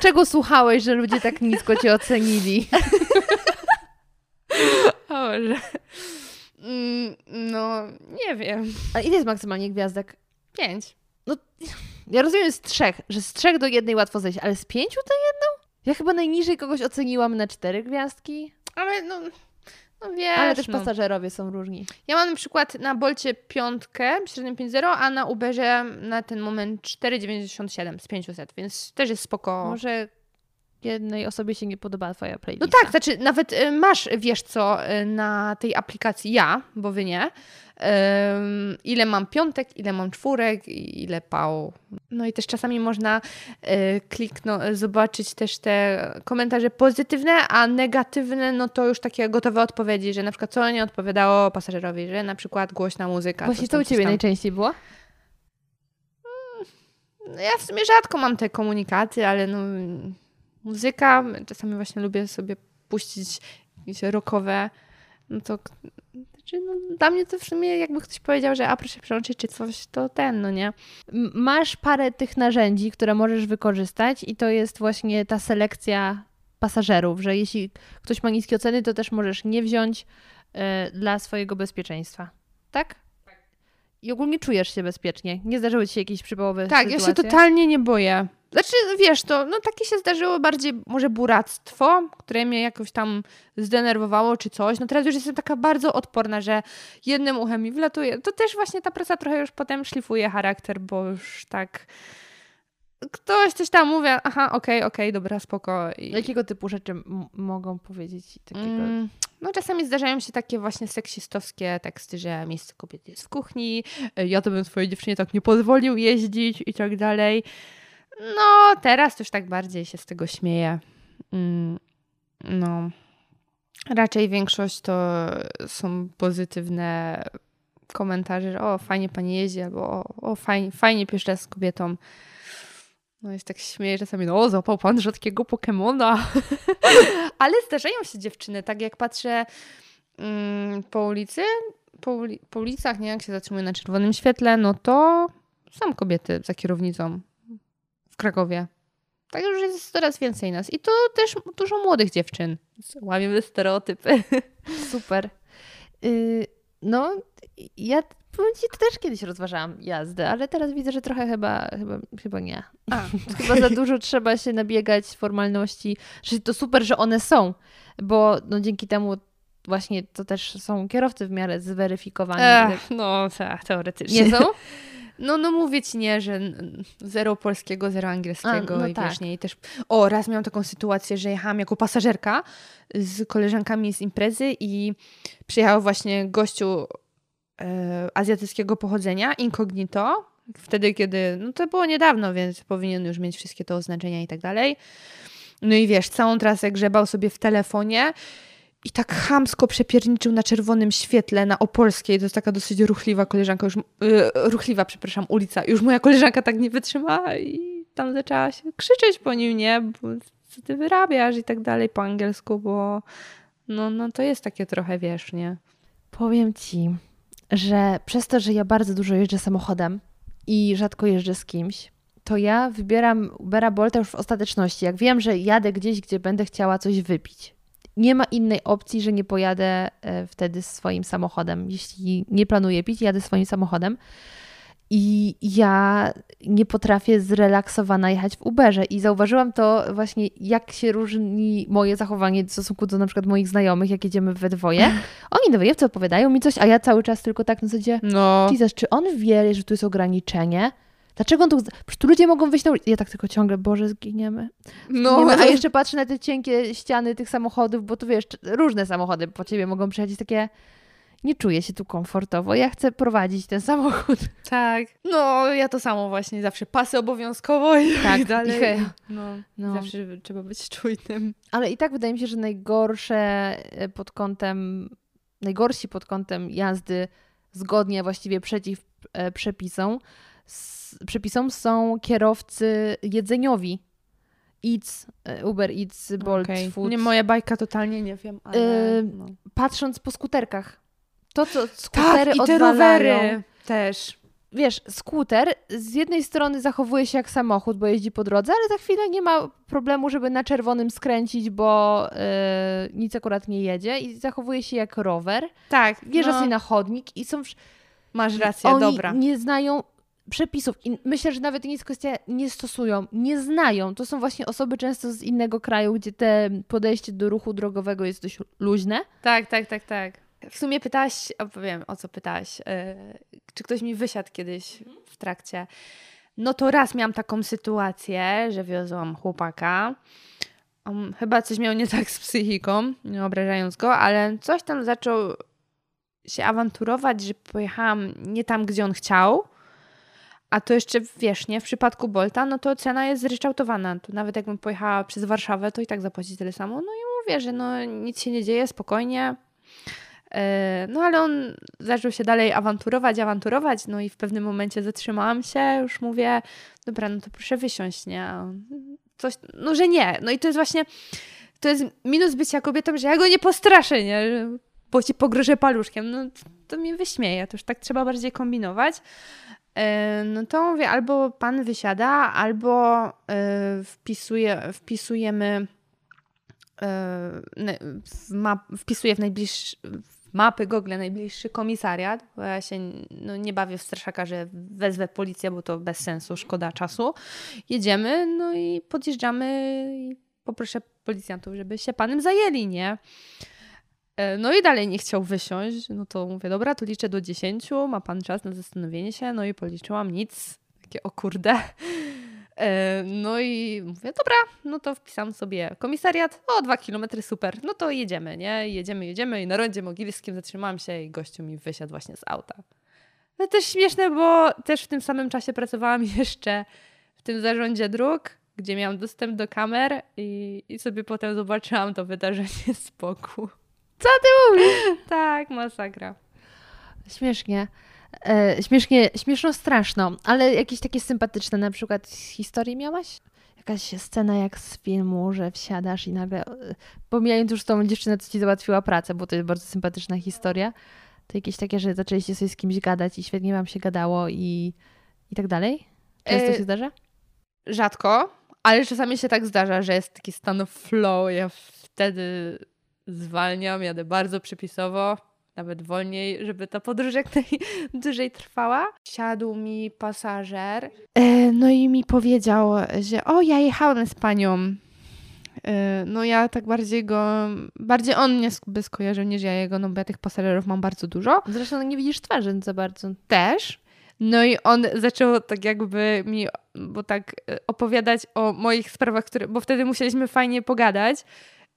Speaker 2: Czego słuchałeś, że ludzie tak nisko cię ocenili?
Speaker 1: O. Mm, No, nie wiem.
Speaker 2: A ile jest maksymalnie gwiazdek?
Speaker 1: Pięć.
Speaker 2: Ja rozumiem z trzech, że z trzech do jednej łatwo zejść, ale z pięciu to jedną? Ja chyba najniżej kogoś oceniłam na cztery gwiazdki,
Speaker 1: Ale no, no wiesz,
Speaker 2: ale też
Speaker 1: no.
Speaker 2: pasażerowie są różni.
Speaker 1: Ja mam na przykład na Bolcie piątkę, średnią 5.0, a na Uberze na ten moment 4,97 z 500, więc też jest spoko.
Speaker 2: Może jednej osobie się nie podoba twoja
Speaker 1: No
Speaker 2: playlista.
Speaker 1: tak, znaczy nawet y, masz, wiesz co, y, na tej aplikacji ja, bo wy nie, ile mam piątek, ile mam czwórek, i ile pał. No i też czasami można y, kliknąć, zobaczyć też te komentarze pozytywne, a negatywne, no to już takie gotowe odpowiedzi, że na przykład co nie odpowiadało pasażerowi, że na przykład głośna muzyka.
Speaker 2: Właśnie to u ciebie najczęściej było?
Speaker 1: No Ja w sumie rzadko mam te komunikaty, ale no, muzyka, czasami właśnie lubię sobie puścić jakieś rockowe, no to znaczy, no, dla mnie to w sumie jakby ktoś powiedział, że a proszę przełączyć czy coś, to ten, no nie?
Speaker 2: Masz parę tych narzędzi, które możesz wykorzystać i to jest właśnie ta selekcja pasażerów, że jeśli ktoś ma niskie oceny, to też możesz nie wziąć e, dla swojego bezpieczeństwa. Tak? I ogólnie czujesz się bezpiecznie. Nie zdarzyły ci się jakieś przypałowe
Speaker 1: Tak, ja
Speaker 2: sytuacje?
Speaker 1: się totalnie nie boję. Znaczy, wiesz, to no takie się zdarzyło bardziej może buractwo, które mnie jakoś tam zdenerwowało czy coś. No teraz już jestem taka bardzo odporna, że jednym uchem mi wlatuje. To też właśnie ta praca trochę już potem szlifuje charakter, bo już tak ktoś coś tam mówi, aha, okej, okej, dobra, spoko. I,
Speaker 2: Jakiego typu rzeczy mogą powiedzieć takiego?
Speaker 1: Mm, No czasami zdarzają się takie właśnie seksistowskie teksty, że miejsce kobiety jest w kuchni, y, ja to bym swojej dziewczynie tak nie pozwolił jeździć i tak dalej. No teraz już tak bardziej się z tego śmieję. Mm, No. Raczej większość to są pozytywne komentarze, że o fajnie pani jeździ, albo o, o fajnie, fajnie raz z kobietą. No jest tak śmieję czasami, no złapał pan rzadkiego Pokemona. Ale zdarzają się dziewczyny, tak jak patrzę mm, po ulicy, po, uli- po ulicach, nie, jak się zatrzymuję na czerwonym świetle, no to są kobiety za kierownicą w Krakowie. Tak już jest coraz więcej nas. I to też dużo młodych dziewczyn. Łamiemy stereotypy.
Speaker 2: Super. Y, no, ja powiem ci, to też kiedyś rozważałam jazdę, ale teraz widzę, że trochę chyba, chyba, chyba nie.
Speaker 1: A,
Speaker 2: Chyba za dużo trzeba się nabiegać formalności. Że to super, że one są, bo no, dzięki temu właśnie to też są kierowcy w miarę zweryfikowani.
Speaker 1: Ech, no, tak, teoretycznie.
Speaker 2: Nie są?
Speaker 1: No, no mówię ci nie, że zero polskiego, zero angielskiego
Speaker 2: A, no
Speaker 1: i
Speaker 2: tak.
Speaker 1: wiesz, nie, i też, o, raz miałam taką sytuację, że jechałam jako pasażerka z koleżankami z imprezy i przyjechał właśnie gościu e, azjatyckiego pochodzenia, incognito, wtedy, kiedy, no to było niedawno, więc powinien już mieć wszystkie te oznaczenia i tak dalej. No i wiesz, całą trasę grzebał sobie w telefonie i tak chamsko przepierniczył na czerwonym świetle na Opolskiej. To jest taka dosyć ruchliwa koleżanka, już, yy, ruchliwa, przepraszam, ulica. Już moja koleżanka tak nie wytrzymała i tam zaczęła się krzyczeć po nim, nie? Bo co ty wyrabiasz i tak dalej po angielsku, bo no, no to jest takie trochę, wiesz, nie?
Speaker 2: Powiem ci, że przez to, że ja bardzo dużo jeżdżę samochodem i rzadko jeżdżę z kimś, to ja wybieram Ubera Bolta już w ostateczności. Jak wiem, że jadę gdzieś, gdzie będę chciała coś wypić. Nie ma innej opcji, że nie pojadę e, wtedy swoim samochodem. Jeśli nie planuję pić, jadę swoim samochodem. I ja nie potrafię zrelaksowana jechać w Uberze. I zauważyłam to właśnie, jak się różni moje zachowanie w stosunku do na przykład moich znajomych, jak jedziemy we dwoje. Oni dwojewcy opowiadają mi coś, a ja cały czas tylko tak na zasadzie,
Speaker 1: No.
Speaker 2: Jesus, czy on wie, że tu jest ograniczenie? Dlaczego on tu... Przecież tu ludzie mogą wyjść na ulicę. Ja tak tylko ciągle, Boże, zginiemy.
Speaker 1: No,
Speaker 2: zginiemy. A jeszcze patrzę na te cienkie ściany tych samochodów, bo tu wiesz, różne samochody po ciebie mogą przyjechać takie... Nie czuję się tu komfortowo. Ja chcę prowadzić ten samochód.
Speaker 1: tak. No, ja to samo właśnie. Zawsze pasy obowiązkowo i
Speaker 2: Tak,
Speaker 1: tak dalej.
Speaker 2: i
Speaker 1: No,
Speaker 2: No.
Speaker 1: Zawsze trzeba być czujnym.
Speaker 2: Ale i tak wydaje mi się, że najgorsze e, pod kątem, najgorsi pod kątem jazdy zgodnie, właściwie przeciw e, przepisom, przepisom są kierowcy jedzeniowi. Eats, e, Uber Eats, Bolt
Speaker 1: Okej.
Speaker 2: Food.
Speaker 1: Nie, moja bajka totalnie nie wiem, ale...
Speaker 2: Y,
Speaker 1: no.
Speaker 2: Patrząc po skuterkach. To, co
Speaker 1: Tak,
Speaker 2: skutery
Speaker 1: i te rowery też.
Speaker 2: Wiesz, skuter z jednej strony zachowuje się jak samochód, bo jeździ po drodze, ale za chwilę nie ma problemu, żeby na czerwonym skręcić, bo e, nic akurat nie jedzie i zachowuje się jak rower.
Speaker 1: Tak,
Speaker 2: Wjeżdża
Speaker 1: no,
Speaker 2: sobie na chodnik i są...
Speaker 1: masz rację,
Speaker 2: Oni
Speaker 1: dobra.
Speaker 2: nie znają przepisów i myślę, że nawet nie jest kwestia, nie stosują, nie znają. To są właśnie osoby często z innego kraju, gdzie te podejście do ruchu drogowego jest dość luźne.
Speaker 1: Tak, tak, tak, tak. W sumie pytałaś, opowiem o co pytałaś, yy, czy ktoś mi wysiadł kiedyś w trakcie. No to raz miałam taką sytuację, że wiozłam chłopaka. Um, chyba coś miał nie tak z psychiką, nie obrażając go, ale coś tam zaczął się awanturować, że pojechałam nie tam, gdzie on chciał. A to jeszcze, wiesz, nie, w przypadku Bolta, no to cena jest zryczałtowana. To nawet jakbym pojechała przez Warszawę, to i tak zapłaci tyle samo. No i mówię, że no nic się nie dzieje, spokojnie. E, No ale on zaczął się dalej awanturować, awanturować, no i w pewnym momencie zatrzymałam się, już mówię, dobra, no to proszę wysiąść, nie? Coś, no że nie. No i to jest właśnie, to jest minus bycia kobietą, że ja go nie postraszę, nie? Bo ci pogrożę paluszkiem. No to mnie wyśmieje, to już tak trzeba bardziej kombinować. E, No to mówię, albo pan wysiada, albo e, wpisuje, wpisujemy e, map, w najbliższy w mapy Google najbliższy komisariat, bo ja się no, nie bawię w straszaka, że wezwę policję, bo to bez sensu, szkoda czasu. Jedziemy, no i podjeżdżamy i poproszę policjantów, żeby się panem zajęli, nie? E, No i dalej nie chciał wysiąść, no to mówię, dobra, to liczę do 10, ma pan czas na zastanowienie się, no i policzyłam, nic, takie o kurde. E, No i mówię, dobra, no to wpisam sobie komisariat, o dwa kilometry, super, no to jedziemy, nie? Jedziemy, jedziemy i na rondzie mogilskim zatrzymałam się i gościu mi wysiadł właśnie z auta. No też śmieszne, bo też w tym samym czasie pracowałam jeszcze w tym zarządzie dróg, gdzie miałam dostęp do kamer i, i sobie potem zobaczyłam to wydarzenie z boku.
Speaker 2: Co ty mówisz?
Speaker 1: Tak, masakra.
Speaker 2: Śmiesznie. E, śmiesznie, śmieszno straszno, ale jakieś takie sympatyczne na przykład historie miałaś? Jakaś scena jak z filmu, że wsiadasz i nagle, e, pomijając już tą dziewczynę, co ci załatwiła pracę, bo to jest bardzo sympatyczna historia, to jakieś takie, że zaczęliście sobie z kimś gadać i świetnie wam się gadało i, i tak dalej? Często
Speaker 1: E,
Speaker 2: się zdarza?
Speaker 1: Rzadko, ale czasami się tak zdarza, że jest taki stan flow. Ja wtedy zwalniam, jadę bardzo przepisowo, nawet wolniej, żeby ta podróż jak najdłużej trwała. Siadł mi pasażer, e, no i mi powiedział, że o, ja jechałem z panią. E, No ja tak bardziej go, bardziej on mnie by skojarzył niż ja jego, no bo ja tych pasażerów mam bardzo dużo
Speaker 2: Zresztą nie widzisz twarzy za bardzo.
Speaker 1: też. No i on zaczął tak jakby mi, bo tak e, opowiadać o moich sprawach, które, bo wtedy musieliśmy fajnie pogadać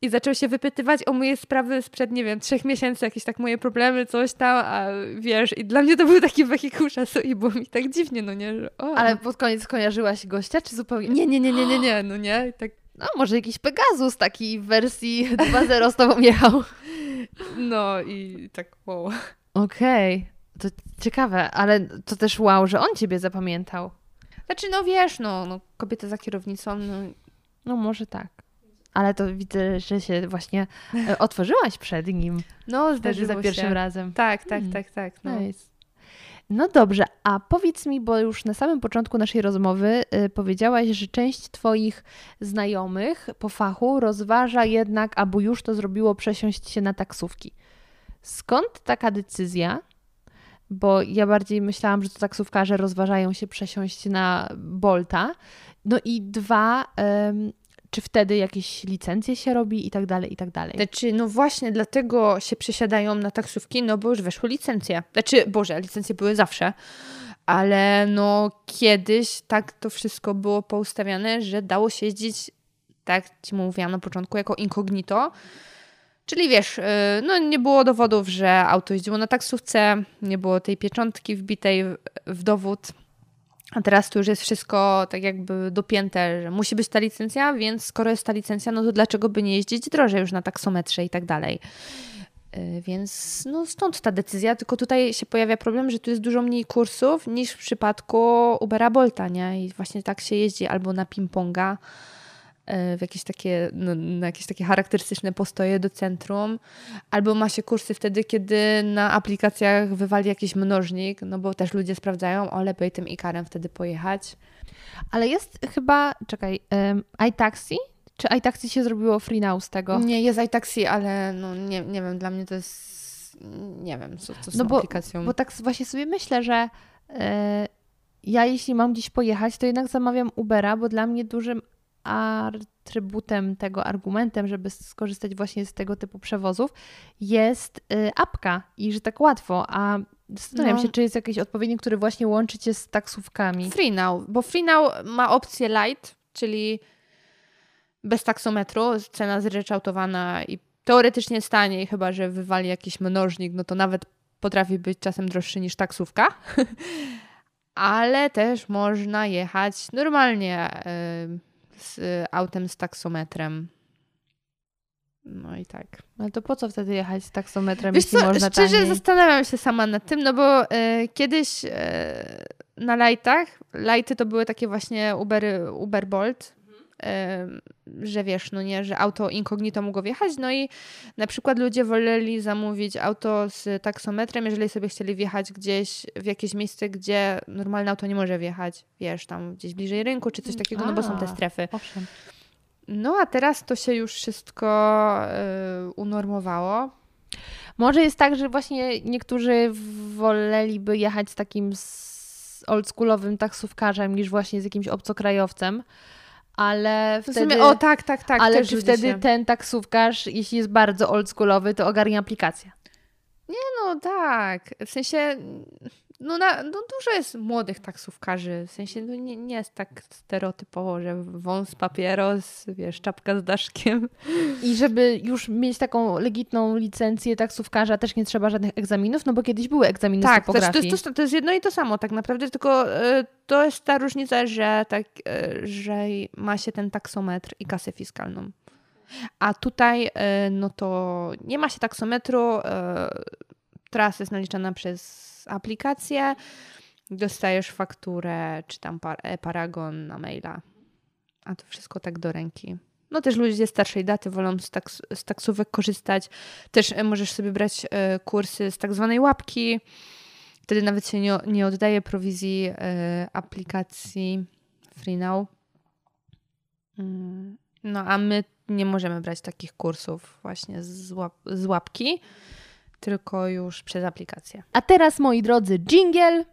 Speaker 1: i zaczął się wypytywać o moje sprawy sprzed, nie wiem, trzech miesięcy, jakieś tak moje problemy, coś tam, a wiesz, i dla mnie to był taki wehikuł czasu i było mi tak dziwnie, no nie, że o.
Speaker 2: Ale pod koniec kojarzyłaś gościa, czy zupełnie?
Speaker 1: nie, nie, nie, nie, nie, nie, no nie, tak,
Speaker 2: No, może jakiś Pegasus taki w wersji 2.0 z tobą jechał.
Speaker 1: no i tak, wow.
Speaker 2: Okej, to ciekawe, ale to też wow, że on ciebie zapamiętał.
Speaker 1: Znaczy, no wiesz, no, no kobieta za kierownicą, no
Speaker 2: No może tak. Ale to widzę, że się właśnie e, otworzyłaś przed nim
Speaker 1: no zdarzyło
Speaker 2: za pierwszym
Speaker 1: się.
Speaker 2: razem.
Speaker 1: Tak, tak,
Speaker 2: Mm.
Speaker 1: tak, tak, no.
Speaker 2: Nice. No dobrze, a powiedz mi, bo już na samym początku naszej rozmowy y, powiedziałaś, że część Twoich znajomych po fachu rozważa jednak, albo już to zrobiło, przesiąść się na taksówki. Skąd taka decyzja? Bo ja bardziej myślałam, że to taksówkarze rozważają się przesiąść na Bolta. No i dwa, ym, czy wtedy jakieś licencje się robi i tak dalej, i tak dalej.
Speaker 1: Znaczy, no właśnie dlatego się przesiadają na taksówki, no bo już weszły licencje. Znaczy, Boże, licencje były zawsze, ale no kiedyś tak to wszystko było poustawiane, że dało się jeździć, tak Ci mówiłam na początku, jako incognito. Czyli wiesz, y, no nie było dowodów, że auto jeździło na taksówce, nie było tej pieczątki wbitej w- w dowód. A teraz to już jest wszystko tak jakby dopięte, że musi być ta licencja, więc skoro jest ta licencja, no to dlaczego by nie jeździć drożej już na taksometrze i tak dalej. Y, Więc no stąd ta decyzja, tylko tutaj się pojawia problem, że tu jest dużo mniej kursów niż w przypadku Ubera Bolta, nie? I właśnie tak się jeździ albo na ping-ponga, w jakieś takie, no, na jakieś takie charakterystyczne postoje do centrum, albo ma się kursy wtedy, kiedy na aplikacjach wywali jakiś mnożnik, no bo też ludzie sprawdzają, o lepiej tym ikarem wtedy pojechać.
Speaker 2: Ale jest chyba, czekaj, um, iTaxi? Czy iTaxi się zrobiło free now z tego?
Speaker 1: Nie, jest iTaxi, ale no nie, nie wiem, dla mnie to jest, nie wiem, co to z
Speaker 2: No bo-
Speaker 1: aplikacją.
Speaker 2: Bo tak właśnie sobie myślę, że e, ja jeśli mam gdzieś pojechać, to jednak zamawiam Ubera, bo dla mnie dużym atrybutem tego, argumentem, żeby skorzystać właśnie z tego typu przewozów, jest e, apka i że tak łatwo. A zastanawiam
Speaker 1: No.
Speaker 2: się, czy jest jakiś odpowiednik, który właśnie łączy cię z taksówkami.
Speaker 1: Free Now, bo Free Now ma opcję light, czyli bez taksometru, cena zryczałtowana i teoretycznie jest taniej, chyba że wywali jakiś mnożnik, no to nawet potrafi być czasem droższy niż taksówka. Ale też można jechać normalnie y, z autem z taksometrem. No i tak.
Speaker 2: Ale to po co wtedy jechać z taksometrem,
Speaker 1: Wiesz
Speaker 2: jeśli
Speaker 1: co,
Speaker 2: można
Speaker 1: szczerze
Speaker 2: taniej?
Speaker 1: zastanawiam się sama nad tym, no bo e, kiedyś e, na lightach, lighty to były takie właśnie Uber, Uber Bolt, że wiesz, no nie, że auto incognito mogło wjechać, no i na przykład ludzie woleli zamówić auto z taksometrem, jeżeli sobie chcieli wjechać gdzieś w jakieś miejsce, gdzie normalne auto nie może wjechać, wiesz, tam gdzieś bliżej rynku czy coś takiego, no bo są te
Speaker 2: A.
Speaker 1: strefy.
Speaker 2: Owszem.
Speaker 1: No a teraz to się już wszystko e, unormowało.
Speaker 2: Może jest tak, że właśnie niektórzy woleliby jechać z takim oldschoolowym taksówkarzem niż właśnie z jakimś obcokrajowcem, ale
Speaker 1: W
Speaker 2: wtedy...
Speaker 1: sumie, o tak, tak, tak.
Speaker 2: ale czy wtedy
Speaker 1: Się...
Speaker 2: ten taksówkarz, jeśli jest bardzo oldschoolowy, to ogarnia aplikację?
Speaker 1: No tak, w sensie, no, na, no dużo jest młodych taksówkarzy, w sensie no nie, nie jest tak stereotypowo, że wąs, papieros, wiesz, czapka z daszkiem.
Speaker 2: I żeby już mieć taką legitną licencję taksówkarza, też nie trzeba żadnych egzaminów, no bo kiedyś były egzaminy z
Speaker 1: Tak, to, jest- to, to, to jest jedno i to samo tak naprawdę, tylko e, to jest ta różnica, że, tak, e, że ma się ten taksometr i kasę fiskalną. A tutaj e, no to nie ma się taksometru, trasa jest naliczana przez aplikację, dostajesz fakturę czy tam e, paragon na maila. A to wszystko tak do ręki. No też ludzie starszej daty wolą z, taks, z taksówek korzystać. Też e, możesz sobie brać e, kursy z tak zwanej łapki. Wtedy nawet się nie, nie oddaje prowizji aplikacji FreeNow. Mm, No a my nie możemy brać takich kursów właśnie z, łap, z łapki, tylko już przez aplikację.
Speaker 2: A teraz, moi drodzy, jingle.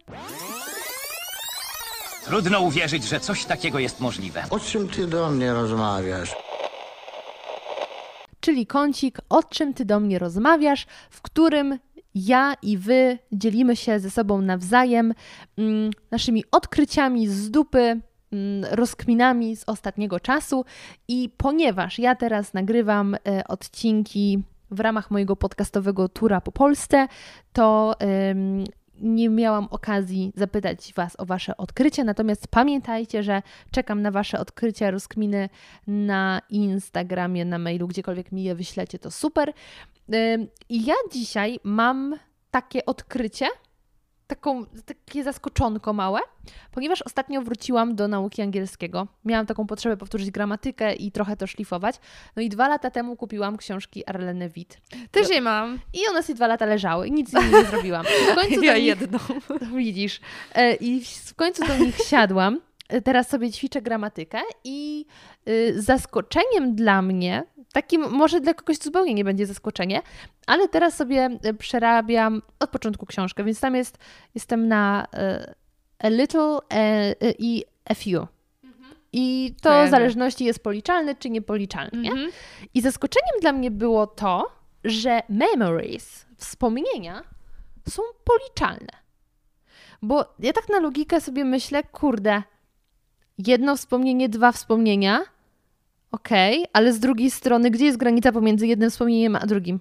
Speaker 5: Trudno uwierzyć, że coś takiego jest możliwe.
Speaker 6: O czym ty do mnie rozmawiasz?
Speaker 2: czyli kącik, o czym ty do mnie rozmawiasz, w którym ja i wy dzielimy się ze sobą nawzajem mm, naszymi odkryciami z dupy, mm, rozkminami z ostatniego czasu. I ponieważ ja teraz nagrywam e, odcinki w ramach mojego podcastowego tura po Polsce, to em, nie miałam okazji zapytać Was o Wasze odkrycia, natomiast pamiętajcie, że czekam na Wasze odkrycia, rozkminy na Instagramie, na mailu, gdziekolwiek mi je wyślecie, to super. Ym, I ja dzisiaj mam takie odkrycie, taką, takie zaskoczonko małe, ponieważ ostatnio wróciłam do nauki angielskiego. Miałam taką potrzebę powtórzyć gramatykę i trochę to szlifować. No i dwa lata temu kupiłam książki Arlene Witt.
Speaker 1: Też je mam.
Speaker 2: I one sobie dwa lata leżały i nic z nimi nie zrobiłam. W końcu do
Speaker 1: Ja
Speaker 2: nich,
Speaker 1: jedną.
Speaker 2: Widzisz. E, I w końcu do nich siadłam. Teraz sobie ćwiczę gramatykę i y, zaskoczeniem dla mnie, takim może dla kogoś zupełnie nie będzie zaskoczenie, ale teraz sobie y, przerabiam od początku książkę, więc tam jest, jestem na y, a little e, i a few. I to w zależności jest policzalne czy niepoliczalne. Nie?
Speaker 1: Mhm.
Speaker 2: I zaskoczeniem dla mnie było to, że memories, wspomnienia, są policzalne. Bo ja tak na logikę sobie myślę, kurde, jedno wspomnienie, dwa wspomnienia, okej, ale z drugiej strony, gdzie jest granica pomiędzy jednym wspomnieniem a drugim?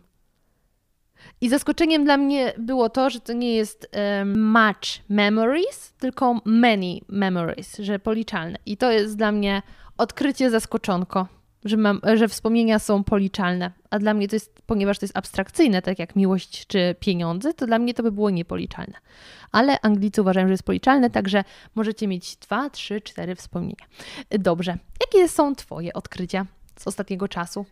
Speaker 2: I zaskoczeniem dla mnie było to, że to nie jest em, much memories, tylko many memories, że policzalne. I to jest dla mnie odkrycie zaskoczonko, że, mam, że wspomnienia są policzalne. A dla mnie to jest, ponieważ to jest abstrakcyjne, tak jak miłość czy pieniądze, to dla mnie to by było niepoliczalne. Ale Anglicy uważają, że jest policzalne, także możecie mieć dwa, trzy, cztery wspomnienia. Dobrze. Jakie są Twoje odkrycia z ostatniego czasu?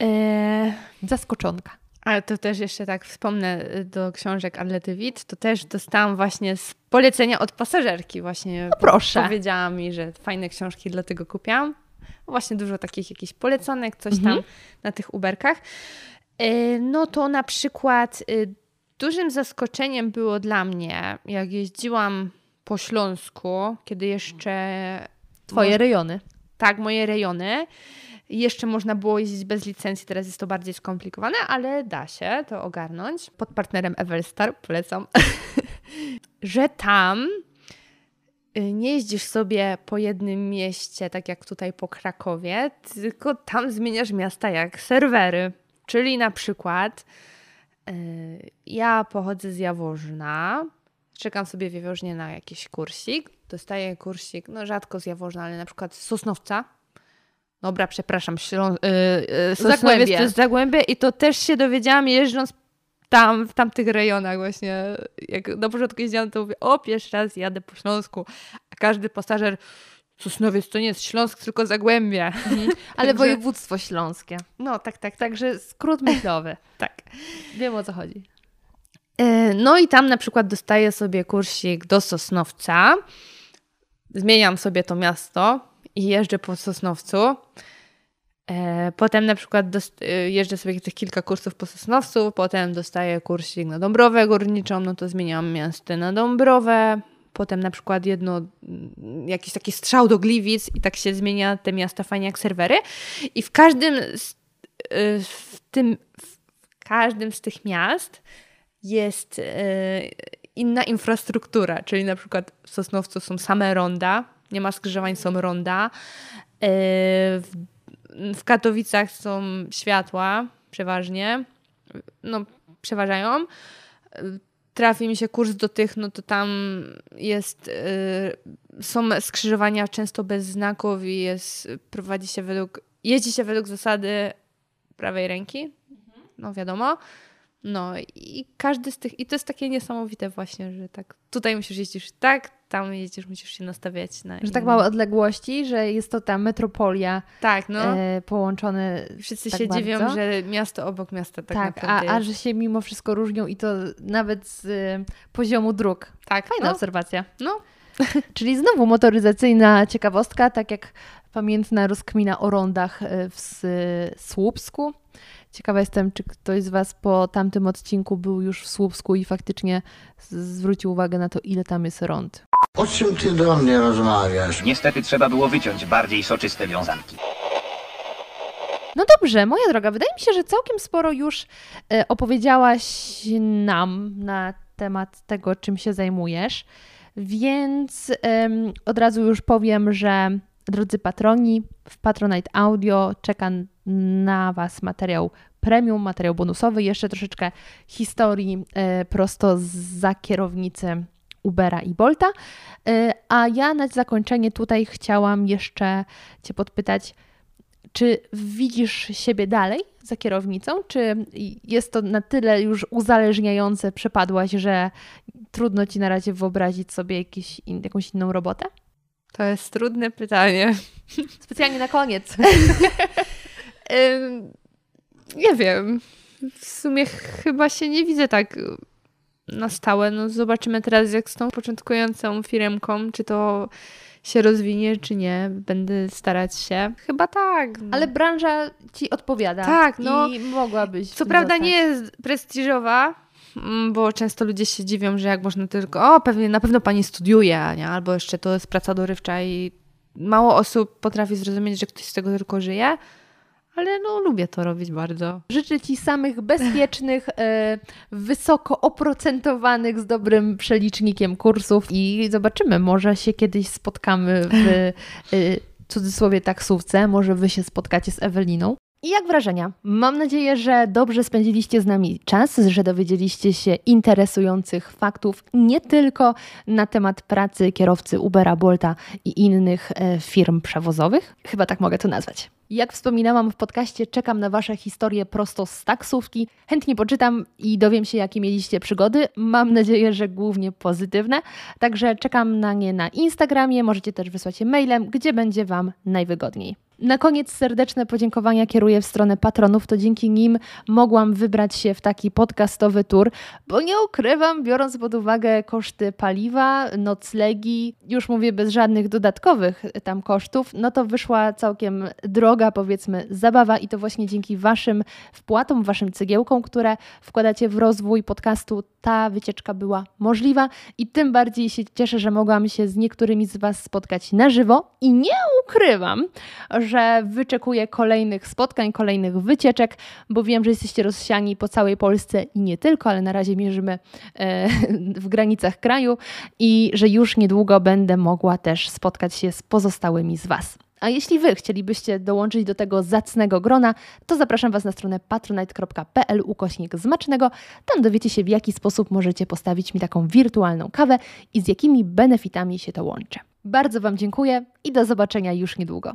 Speaker 1: Eee,
Speaker 2: Zaskoczonka.
Speaker 1: ale to też jeszcze tak wspomnę y, do książek Arlety Witt, to też dostałam właśnie z polecenia od pasażerki właśnie.
Speaker 2: No proszę.
Speaker 1: Powiedziała mi, że fajne książki, dlatego kupiłam. Właśnie dużo takich jakichś poleconek, coś
Speaker 2: Mhm.
Speaker 1: tam na tych Uberkach. E, No to na przykład y, dużym zaskoczeniem było dla mnie, jak jeździłam po Śląsku, kiedy jeszcze
Speaker 2: Twoje rejony.
Speaker 1: tak, moje rejony. Jeszcze można było jeździć bez licencji, teraz jest to bardziej skomplikowane, ale da się to ogarnąć. Pod partnerem Everstar polecam, że tam nie jeździsz sobie po jednym mieście, tak jak tutaj po Krakowie, tylko tam zmieniasz miasta jak serwery. Czyli na przykład y, ja pochodzę z Jaworzna, czekam sobie w Jaworznie na jakiś kursik, dostaję kursik, no rzadko z Jaworzna, ale na przykład z Sosnowca. Dobra, przepraszam, Ślą- y, y, Sosnowiec to jest Zagłębie i to też się dowiedziałam jeżdżąc tam, w tamtych rejonach właśnie. Jak na początku jeździłam, to mówię, o, pierwszy raz jadę po Śląsku, a każdy pasażer Sosnowiec to nie jest Śląsk, tylko Zagłębie.
Speaker 2: Ale
Speaker 1: Także-
Speaker 2: województwo śląskie.
Speaker 1: No, tak, tak, tak.
Speaker 2: Także skrót myślowy.
Speaker 1: tak.
Speaker 2: Wiem o co chodzi.
Speaker 1: E, No i tam na przykład dostaję sobie kursik do Sosnowca. Zmieniam sobie to miasto i jeżdżę po Sosnowcu. E, Potem na przykład e, jeżdżę sobie tych kilka kursów po Sosnowcu, potem dostaję kursik na Dąbrowę Górniczą, no to zmieniam miasto na Dąbrowę. Potem na przykład jedno, jakiś taki strzał do Gliwic i tak się zmienia te miasta fajnie jak serwery. I w każdym z, y, w tym, w każdym z tych miast jest e, inna infrastruktura, czyli na przykład w Sosnowcu są same ronda, nie ma skrzyżowań, są ronda. E, W, w Katowicach są światła przeważnie, no przeważają. Trafi mi się kurs do tych, no to tam jest, e, są skrzyżowania często bez znaków i jest, prowadzi się według, jeździ się według zasady prawej ręki, no wiadomo. No i każdy z tych, i to jest takie niesamowite właśnie, że tak, tutaj musisz jeździć tak, tam jeździsz, musisz się nastawiać na
Speaker 2: Że
Speaker 1: inny.
Speaker 2: tak małe odległości, że jest to ta metropolia
Speaker 1: Tak, no.
Speaker 2: e, połączone.
Speaker 1: Wszyscy
Speaker 2: tak
Speaker 1: się dziwią,
Speaker 2: bardzo.
Speaker 1: że miasto obok miasta tak,
Speaker 2: Tak, a,
Speaker 1: naprawdę
Speaker 2: a
Speaker 1: jest.
Speaker 2: że się mimo wszystko różnią i to nawet z e, poziomu dróg.
Speaker 1: Tak,
Speaker 2: Fajna
Speaker 1: no,
Speaker 2: obserwacja.
Speaker 1: no.
Speaker 2: Czyli znowu motoryzacyjna ciekawostka, tak jak pamiętna rozkmina o rondach e, w Słupsku. Ciekawa jestem, czy ktoś z Was po tamtym odcinku był już w Słupsku i faktycznie zwrócił uwagę na to, ile tam jest rond.
Speaker 6: O czym ty do mnie rozmawiasz?
Speaker 5: Niestety trzeba było wyciąć bardziej soczyste wiązanki.
Speaker 2: No dobrze, moja droga, wydaje mi się, że całkiem sporo już e, opowiedziałaś nam na temat tego, czym się zajmujesz, więc od razu już powiem, że drodzy patroni, w Patronite Audio czeka na Was materiał premium, materiał bonusowy, jeszcze troszeczkę historii e, prosto za kierownicy Ubera i Bolta. E, a ja na zakończenie tutaj chciałam jeszcze Cię podpytać, czy widzisz siebie dalej za kierownicą? Czy jest to na tyle już uzależniające, przepadłaś, że trudno ci na razie wyobrazić sobie jakiś in, jakąś inną robotę?
Speaker 1: To jest trudne pytanie.
Speaker 2: Specjalnie na koniec.
Speaker 1: Nie wiem. W sumie chyba się nie widzę tak na stałe. No zobaczymy teraz, jak z tą początkującą firmką, czy to się rozwinie, czy nie. Będę starać się. Chyba tak.
Speaker 2: Ale branża ci odpowiada.
Speaker 1: Tak, no.
Speaker 2: I mogłabyś.
Speaker 1: Co prawda
Speaker 2: zostać.
Speaker 1: nie jest prestiżowa, mm, bo często ludzie się dziwią, że jak można tylko, o pewnie, na pewno pani studiuje, nie? albo jeszcze to jest praca dorywcza i mało osób potrafi zrozumieć, że ktoś z tego tylko żyje, ale no lubię to robić bardzo.
Speaker 2: Życzę Ci samych bezpiecznych, e, wysoko oprocentowanych, z dobrym przelicznikiem kursów i zobaczymy, może się kiedyś spotkamy w e, cudzysłowie taksówce, może Wy się spotkacie z Eweliną. I jak wrażenia? Mam nadzieję, że dobrze spędziliście z nami czas, że dowiedzieliście się interesujących faktów nie tylko na temat pracy kierowcy Ubera, Bolta i innych e, firm przewozowych. Chyba tak mogę to nazwać. Jak wspominałam w podcaście, czekam na Wasze historie prosto z taksówki. Chętnie poczytam i dowiem się, jakie mieliście przygody. Mam nadzieję, że głównie pozytywne. Także czekam na nie na Instagramie. Możecie też wysłać je mailem, gdzie będzie Wam najwygodniej. Na koniec serdeczne podziękowania kieruję w stronę patronów. To dzięki nim mogłam wybrać się w taki podcastowy tour, bo nie ukrywam, biorąc pod uwagę koszty paliwa, noclegi, już mówię bez żadnych dodatkowych tam kosztów, no to wyszła całkiem droga, powiedzmy, zabawa i to właśnie dzięki Waszym wpłatom, Waszym cegiełkom, które wkładacie w rozwój podcastu, ta wycieczka była możliwa i tym bardziej się cieszę, że mogłam się z niektórymi z Was spotkać na żywo i nie ukrywam, że wyczekuję kolejnych spotkań, kolejnych wycieczek, bo wiem, że jesteście rozsiani po całej Polsce i nie tylko, ale na razie mierzymy e, w granicach kraju i że już niedługo będę mogła też spotkać się z pozostałymi z Was. A jeśli Wy chcielibyście dołączyć do tego zacnego grona, to zapraszam Was na stronę patronite.pl ukośnik zmacznego. Tam dowiecie się, w jaki sposób możecie postawić mi taką wirtualną kawę i z jakimi benefitami się to łączy. Bardzo Wam dziękuję i do zobaczenia już niedługo.